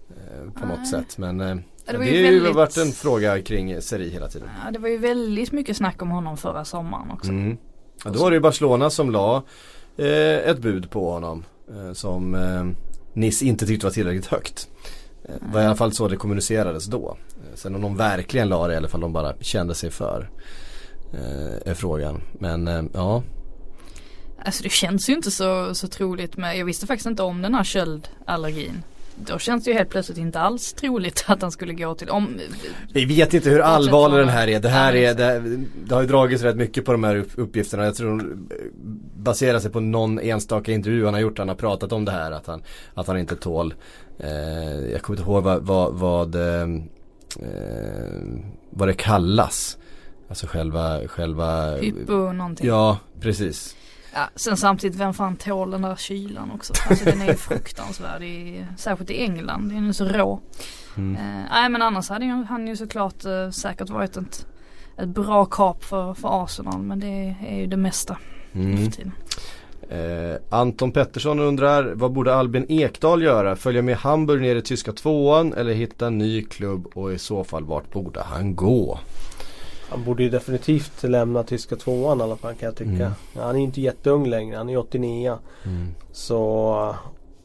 Eh, på något Nej. sätt men eh, det, det var har ju ju väldigt- varit en fråga kring Seri hela tiden. Ja, det var ju väldigt mycket snack om honom förra sommaren också. Mm. Ja, då var det ju Barcelona som la eh, ett bud på honom. Eh, som eh, Nice inte tyckte var tillräckligt högt. Eh, Det var i alla fall så det kommunicerades då. Eh, sen om de verkligen la det eller om de bara kände sig för. Eh, är frågan. Men eh, ja. Alltså det känns ju inte så, så troligt med, jag visste faktiskt inte om den här köldallergin. Då känns det ju helt plötsligt inte alls troligt att han skulle gå till, om, Vi vet inte hur allvarlig den här är. Det här är, det, det har ju dragits rätt mycket på de här upp- uppgifterna. Jag tror de baserar sig på någon enstaka intervju han har gjort. Han har pratat om det här att han, att han inte tål. Eh, jag kommer inte ihåg vad, vad, vad, eh, eh, vad det kallas. Alltså själva, själva hypo någonting. Ja, precis. Ja, sen samtidigt, vem fan tål den där kylan också? Alltså den är ju fruktansvärd, i, särskilt i England. Den är så rå. Mm. Eh, nej men annars hade han ju såklart eh, säkert varit ett, ett bra kap för, för Arsenal. Men det är ju det mesta nu Mm. för tiden. Eh, Anton Pettersson undrar, vad borde Albin Ekdal göra? Följa med Hamburg ner i tyska tvåan eller hitta en ny klubb och i så fall vart borde han gå? Han borde ju definitivt lämna tyska tvåan i alla fall kan jag tycka. Mm. Han är ju inte jätteung längre. Han är 89. Så uh,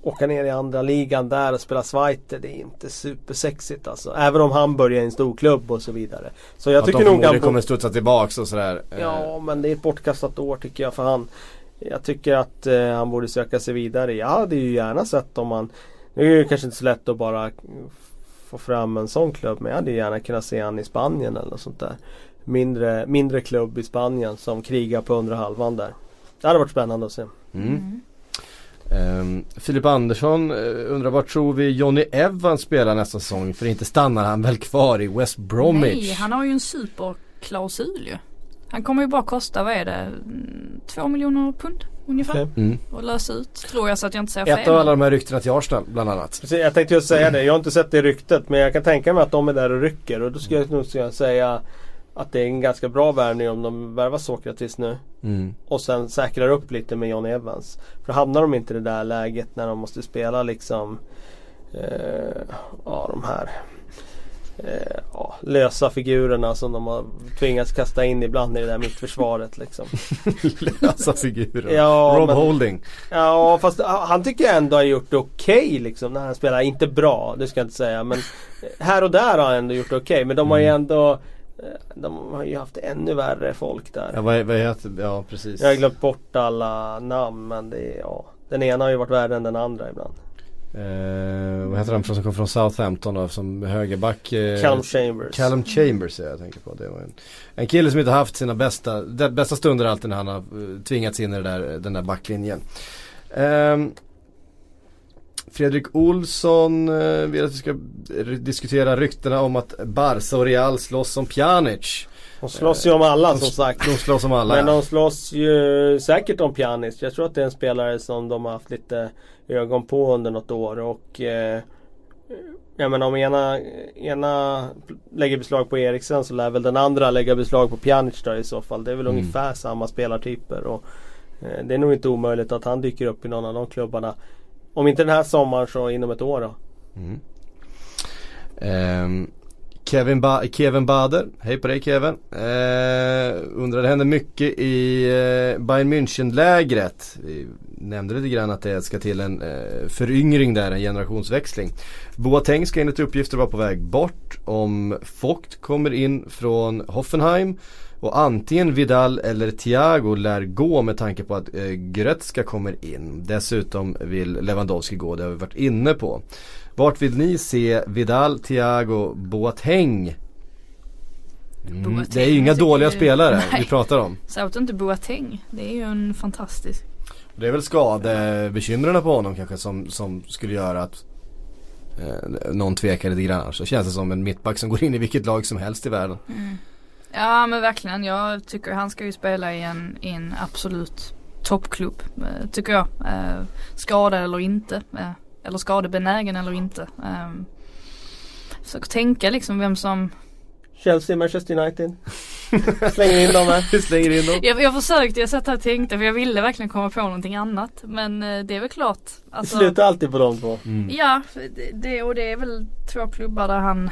åka ner i andra ligan där och spela Zweite det är inte supersexigt alltså. Även om Hamburg är en stor klubb och så vidare. Så jag att tycker de nog han kommer studsa tillbaks och sådär. Eh, Ja men det är ett bortkastat år tycker jag för han. Jag tycker att eh, han borde söka sig vidare. Jag hade ju gärna sett om han Nu är det kanske inte så lätt att bara få fram en sån klubb men jag hade gärna kunnat se han i Spanien eller något sånt där. Mindre, mindre klubb i Spanien som krigar på undre halvan där. Det hade varit spännande att se. Mm. Ehm, Filip Andersson eh, undrar vad tror vi Johnny Evans spelar nästa säsong? För inte stannar han väl kvar i West Bromwich? Nej, han har ju en superklausul ju. Han kommer ju bara kosta, vad är det, mm, två miljoner pund ungefär. Okej. Mm. Och lösa ut, tror jag så att jag inte säger fel. Ett av alla de här ryktena till Arsenal bland annat. Precis, jag tänkte just säga det. Jag har inte sett det ryktet men jag kan tänka mig att de är där och rycker och då skulle jag nog säga att det är en ganska bra värvning om de värvar Sokratis nu. Mm. Och sen säkrar upp lite med John Evans. För hamnar de inte i det där läget när de måste spela liksom eh, Ja de här eh, ja, lösa figurerna som de har tvingats kasta in ibland i det där mittförsvaret liksom. Lösa figurer. Ja, Rob men- Holding. Ja fast han tycker jag ändå har gjort det okej liksom när han spelar. Inte bra, det ska jag inte säga men här och där har han ändå gjort det okej. Men de har ju ändå eh, De har ju haft ännu värre folk där. Ja vad, vad heter, ja precis. Jag har glömt bort alla namn men det är, ja Den ena har ju varit värre än den andra ibland. Eh, vad heter han som kom från Southampton då, som högerback? Eh, Callum Chambers. Callum Chambers är jag tänker på. Det var en, en kille som inte haft sina bästa, de bästa stunder alltid när han har eh, tvingats in i där, den där backlinjen. Ehm, Fredrik Olsson eh, vill att vi ska diskutera ryktena om att Barca och Real slåss om Pjanic. De slåss ju om alla som sagt. De slåss om alla. Men de slåss ju säkert om Pjanic. Jag tror att det är en spelare som de har haft lite ögon på under något år och eh, Jag menar om ena, ena lägger beslag på Eriksen så lär väl den andra lägga beslag på Pjanic då i så fall. Det är väl Mm. ungefär samma spelartyper. Och, eh, det är nog inte omöjligt att han dyker upp i någon av de klubbarna. Om inte den här sommaren så inom ett år då. Mm. Ehm, Kevin, ba Kevin Bader, hej på dig Kevin. Eh, undrar det händer mycket i eh, Bayern München-lägret. Vi nämnde lite grann att det ska till en eh, föryngring där, en generationsväxling. Boateng ska enligt uppgifter vara på väg bort om Vogt kommer in från Hoffenheim. Och antingen Vidal eller Thiago lär gå med tanke på att eh, Goretzka kommer in. Dessutom vill Lewandowski gå, det har vi varit inne på. Vart vill ni se Vidal, Thiago, Boateng? Mm, Boateng, det är ju inga dåliga det- spelare vi Nej. pratar om. Särskilt inte Boateng. Det är ju en fantastisk. Det är väl skadebekymren på honom kanske som, som skulle göra att eh, någon tvekar lite grann. Så känns det som en mittback som går in i vilket lag som helst i världen. Ja men verkligen. Jag tycker han ska ju spela i en, i en absolut toppklubb. Eh, tycker jag. Eh, skadad eller inte. Eh, eller skadebenägen eller inte. Eh, försöker tänka liksom vem som Chelsea, Manchester United. Slänger in dem här. Vi slänger in dem. Jag, jag försökte, jag satt här och tänkte för jag ville verkligen komma på någonting annat. Men eh, det är väl klart. Det Alltså, slutar alltid på de två. Mm. Ja, det, det, och det är väl två klubbar där han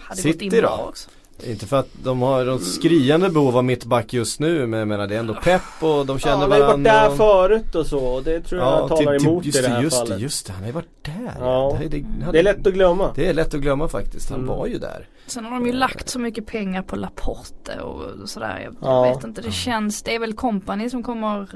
hade gått in City bra då? också. Inte för att de har något skriande behov av mittback just nu men jag menar det är ändå pepp och de Ja, känner han har varit varandra. där förut och så. Och det tror jag talar typ- emot just i det här just fallet. Det, just det, han har ju varit där. Ja. Det, det, Det är lätt att glömma. det är lätt att glömma faktiskt. Han Mm. var ju där. Sen har de ju lagt så mycket pengar på Laporte och sådär. Jag, Ja. jag vet inte, det känns, det är väl kompani som kommer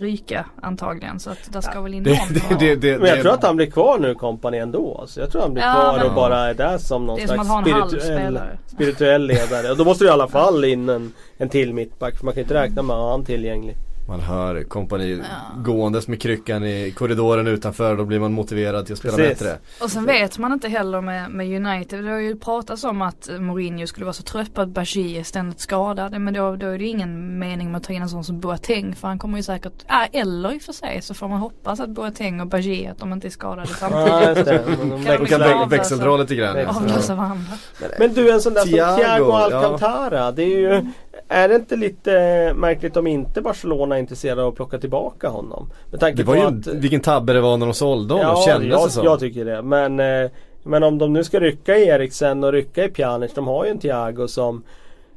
ryka antagligen. Så att där ska väl in Det, någon. det, det, det, Men jag det- tror att han blir kvar nu kompani ändå. Alltså jag tror han blir Ja, kvar men- och bara är där som någon Det är som slags att ha en halv spirituell, spelare. spirituell ledare. Och då måste du i alla fall in en, en till mittback. För man kan ju inte räkna med att ha han tillgänglig. Man hör kompani Ja. gåendes med kryckan i korridoren utanför. Då blir man motiverad till att spela Precis. bättre. Och sen vet man inte heller med, med United. Det har ju pratats om att Mourinho skulle vara så trött på att Bajie är ständigt skadad. Men då, då är det ju ingen mening med att ta in en sån som Boateng. För han kommer ju säkert, ah, eller i och för sig så får man hoppas att Boateng och Bajie att de inte är skadade Ja, samtidigt. just det. Men de Kan De av, växeldra alltså. lite grann. ja. Avlösa varandra. Men du en sån där Thiago, som Thiago ja. Alcantara. Det är ju Är det inte lite märkligt om inte Barcelona är intresserade av att plocka tillbaka honom? Med tanke Det var på ju att vilken tabbe det var när de sålde honom. Ja, kändes jag, det som. jag tycker det. Men, eh, men om de nu ska rycka i Eriksen och rycka i Pjanic. De har ju en Thiago som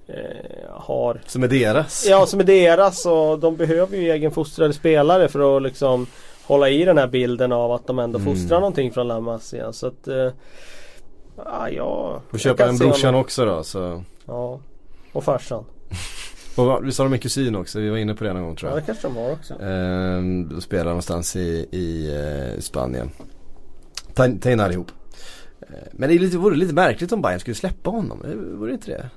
eh, har Som är deras. Ja, som är deras och de behöver ju egenfostrade spelare för att liksom hålla i den här bilden av att de ändå Mm. fostrar någonting från La Masia. Så att eh, ja, ja, jag köpa kan en brorsan också då. Så. Ja, och farsan. Och visst har de en kusin också? Vi var inne på det någon gång tror Ja, jag. det kanske de har också. Ehm, de spelar någonstans i, i eh, Spanien. Ta, ta in allihop. Eh, Men det är lite, vore lite märkligt om Bayern skulle släppa honom. Eh, Vore det inte det?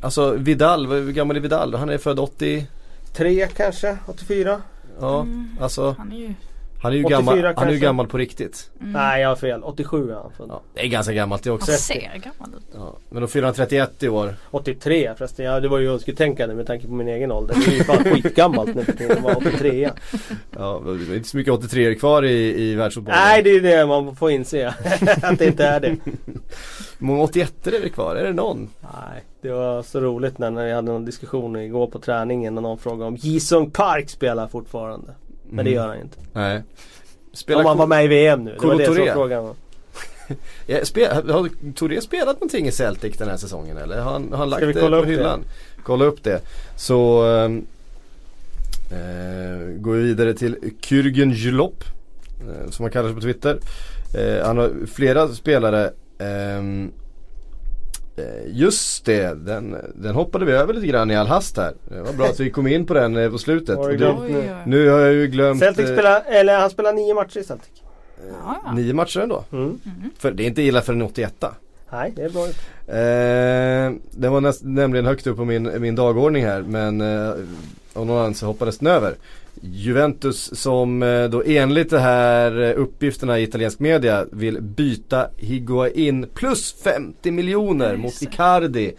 Alltså Vidal, vad- hur gammal är Vidal? Han är född 80? Tre kanske, 84? Ja, Mm. alltså Han är ju, han är ju 84 gammal, han är ju gammal på riktigt. mm, Nej, jag har fel. 87 är han född. Ja, det är ganska gammalt det också. han ser gammal ut. Ja, men då fyller han 31 i år. 83 förresten. Ja, det var ju önsketänkande med tanke på min egen ålder. Det är ju fan skitgammalt nu för tiden. vara 83 Ja, det är inte så mycket 83 kvar i, i världsfotbollen. Nej, det är det man får inse. att det inte är det. Många 81 är det kvar? Är det någon? Nej, det var så roligt när när jag hade någon diskussion igår på träningen och någon frågade om Jisung Park spelar fortfarande. Men det Mm. gör han inte. Nej. om han var med i VM nu. Det var det som frågan var. Ja, spe, har Touré spelat någonting i Celtic den här säsongen eller? Har han, har han lagt det kolla på upp det? hyllan? Kolla upp det. Så ehm, eh, går vi vidare till Kürgen Jlop. Eh, som han kallar sig på Twitter. Eh, han har flera spelare. Eh, just det, den, den hoppade vi över lite grann i all hast här. Det var bra att vi kom in på den eh, på slutet. Det, nu har jag ju glömt Celtic eh, spelar, eller han spelar nio matcher i Celtic. Ja. nio matcher ändå. Mm. För det är inte illa för en 81 Nej, det är bra. Eh, den var näst, nämligen högt upp på min, min dagordning här men eh, av någon anledning så hoppades den över. Juventus som eh, då enligt de här eh, uppgifterna i italiensk media vill byta Higuain plus 50 miljoner mot. Icardi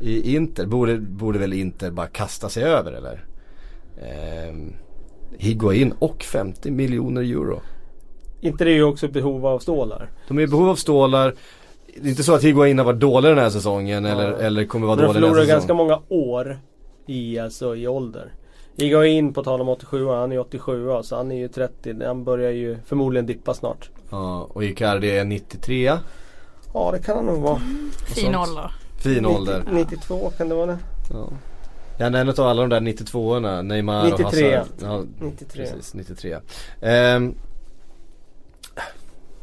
i Inter. Borde, borde väl Inter bara kasta sig över eller? Eh, Higuain och 50 miljoner euro. Inte det är ju också behov av stålar. De är i behov av stålar. Det är inte så att Higuain har varit dålig den här säsongen eller, eller kommer vara Men de dålig nästa förlorar säsong. ganska många år i, alltså, i ålder. Igår in på tal om 87 han är 87 så han är ju 30. Han börjar ju förmodligen dippa snart. Ja, och Icardi är 93. Ja det kan han nog vara. Fin sånt. ålder. Fin ålder. 92 kan det vara det? Ja. Ja, en av alla de där 92orna, Neymar 93. och Hazard. Ja, 93. Precis, 93. Ehm,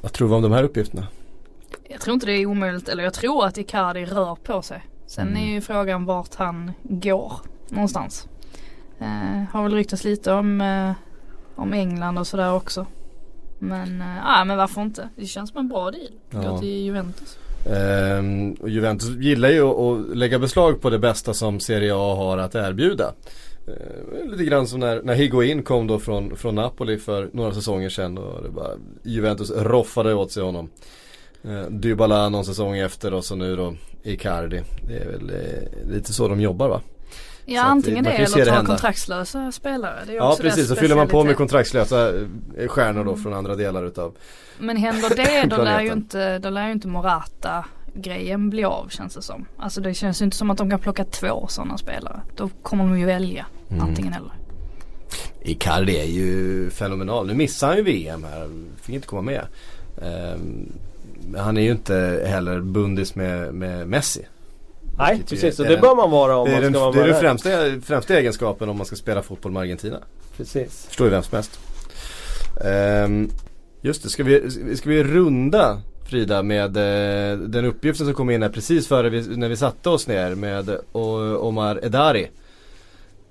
vad tror vi om de här uppgifterna? Jag tror inte det är omöjligt, eller jag tror att Icardi rör på sig. Sen Mm. är ju frågan vart han går någonstans. Eh, har väl ryktats lite om, eh, om England och sådär också. Men, eh, ja men varför inte? Det känns som en bra deal. Gå Ja. till Juventus. Ehm, och Juventus gillar ju att, att lägga beslag på det bästa som Serie A har att erbjuda. Ehm, lite grann som när, när Higuain kom då från, från Napoli för några säsonger sedan och det bara, Juventus roffade åt sig honom. Ehm, Dybala någon säsong efter och så nu då Icardi. Det är väl eh, lite så de jobbar va? Ja Så antingen man det eller det ta hända. kontraktslösa spelare. Det är Ja precis, så fyller man på med kontraktslösa eh, stjärnor då från andra delar utav Men händer det då lär ju inte, då lär ju inte Morata grejen bli av känns det som. Alltså det känns ju inte som att de kan plocka två sådana spelare. Då kommer de ju välja Mm. antingen eller. Icardi är ju fenomenal. Nu missar han ju VM här. Fick inte komma med. Men han är ju inte heller bundis med, med Messi. Nej precis, och det den- bör man vara om man den, ska vara det är med den främsta, främsta egenskapen om man ska spela fotboll med Argentina. Precis. Förstår ju vem som helst. Ehm, just det, ska vi, ska vi runda Frida med eh, den uppgiften som kom in här precis före vi, när vi satte oss ner med Omar Edari.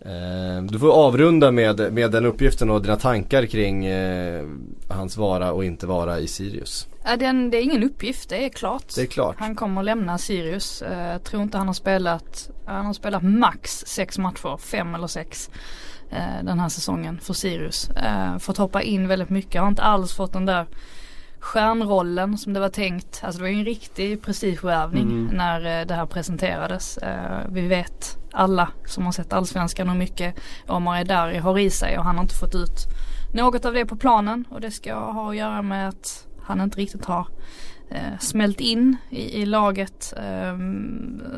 Ehm, du får avrunda med, med den uppgiften och dina tankar kring eh, hans vara och inte vara i Sirius. Ja, den, det är ingen uppgift, det är klart. Det är klart. Han kommer att lämna Sirius. Eh, tror inte han har spelat, han har spelat max sex matcher, fem eller sex. eh, Den här säsongen för Sirius. Eh, Fått hoppa in väldigt mycket, har inte alls fått den där stjärnrollen som det var tänkt. Alltså det var ju en riktig prestigevärvning Mm. när eh, det här presenterades. Eh, Vi vet alla som har sett Allsvenskan hur mycket Omar Edari har i sig och han har inte fått ut något av det på planen och det ska ha att göra med att han inte riktigt har eh, smält in i, i laget. Eh,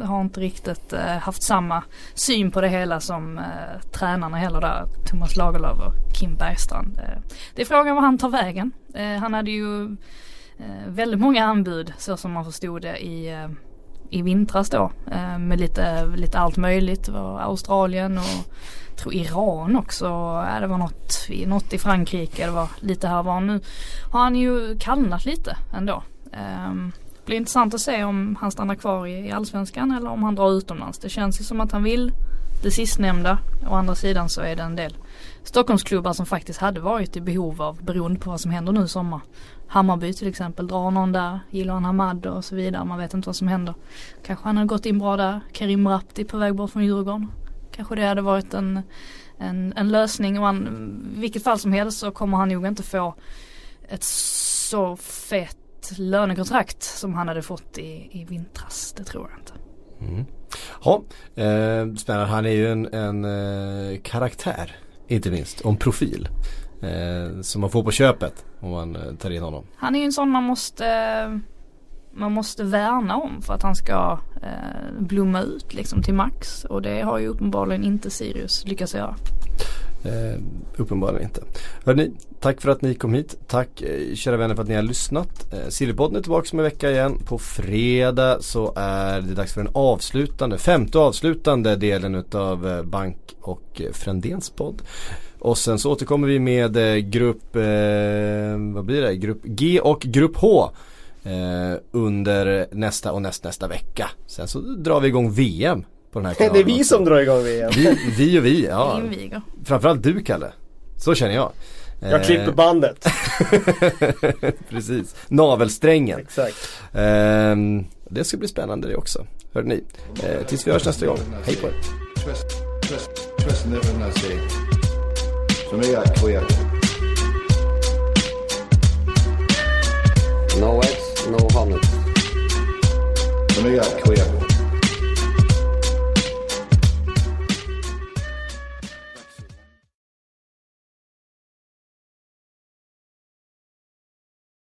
har inte riktigt eh, haft samma syn på det hela som eh, tränarna heller där. Thomas Lagerlöf och Kim Bergstrand. Eh, det är frågan var han tar vägen. Eh, han hade ju eh, väldigt många anbud så som man förstod det i eh, i vintras då eh, med lite, lite allt möjligt. Det var Australien och jag tror Iran också. Ja, det var något, i- något i Frankrike. Det var lite här var. Nu har han ju kallnat lite ändå. Um, det blir intressant att se om han stannar kvar i, i Allsvenskan eller om han drar utomlands. Det känns ju som att han vill det sistnämnda. Å andra sidan så är det en del Stockholmsklubbar som faktiskt hade varit i behov av beroende på vad som händer nu i sommar. Hammarby till exempel drar någon där. Gillan Hamad och så vidare. Man vet inte vad som händer. Kanske han hade gått in bra där. Karim Rapti på väg bort från Djurgården. Kanske det hade varit en, en, en lösning. Och han, I vilket fall som helst så kommer han nog inte få ett så fett lönekontrakt som han hade fått i, i vintras. Det tror jag inte. Mm. Ja, eh, spännande. Han är ju en, en eh, karaktär. Inte minst. Och en profil. Eh, som man får på köpet om man eh, tar in honom. Han är ju en sån man måste man måste värna om för att han ska eh, blomma ut liksom till max. Och det har ju uppenbarligen inte Sirius lyckats göra. Eh, uppenbarligen inte. Hörrni, tack för att ni kom hit. Tack eh, kära vänner för att ni har lyssnat. Eh, Silverpodden är tillbaka om en vecka igen. På fredag så är det dags för den avslutande, femte avslutande delen utav eh, Bank och Frändéns podd. Och sen så återkommer vi med eh, grupp, eh, vad blir det, grupp G och grupp H. Eh, under nästa och nästnästa vecka. Sen så drar vi igång VM på den här kanalen. Det är vi som drar igång VM. Vi, vi och vi, ja. Framförallt du Kalle. Så känner jag. Jag klipper bandet. Precis. Navelsträngen. Exakt. Ehm, det ska bli spännande det också. Hörde ni. Eh, tills vi hörs nästa gång. Hej på er. No eggs, no honey.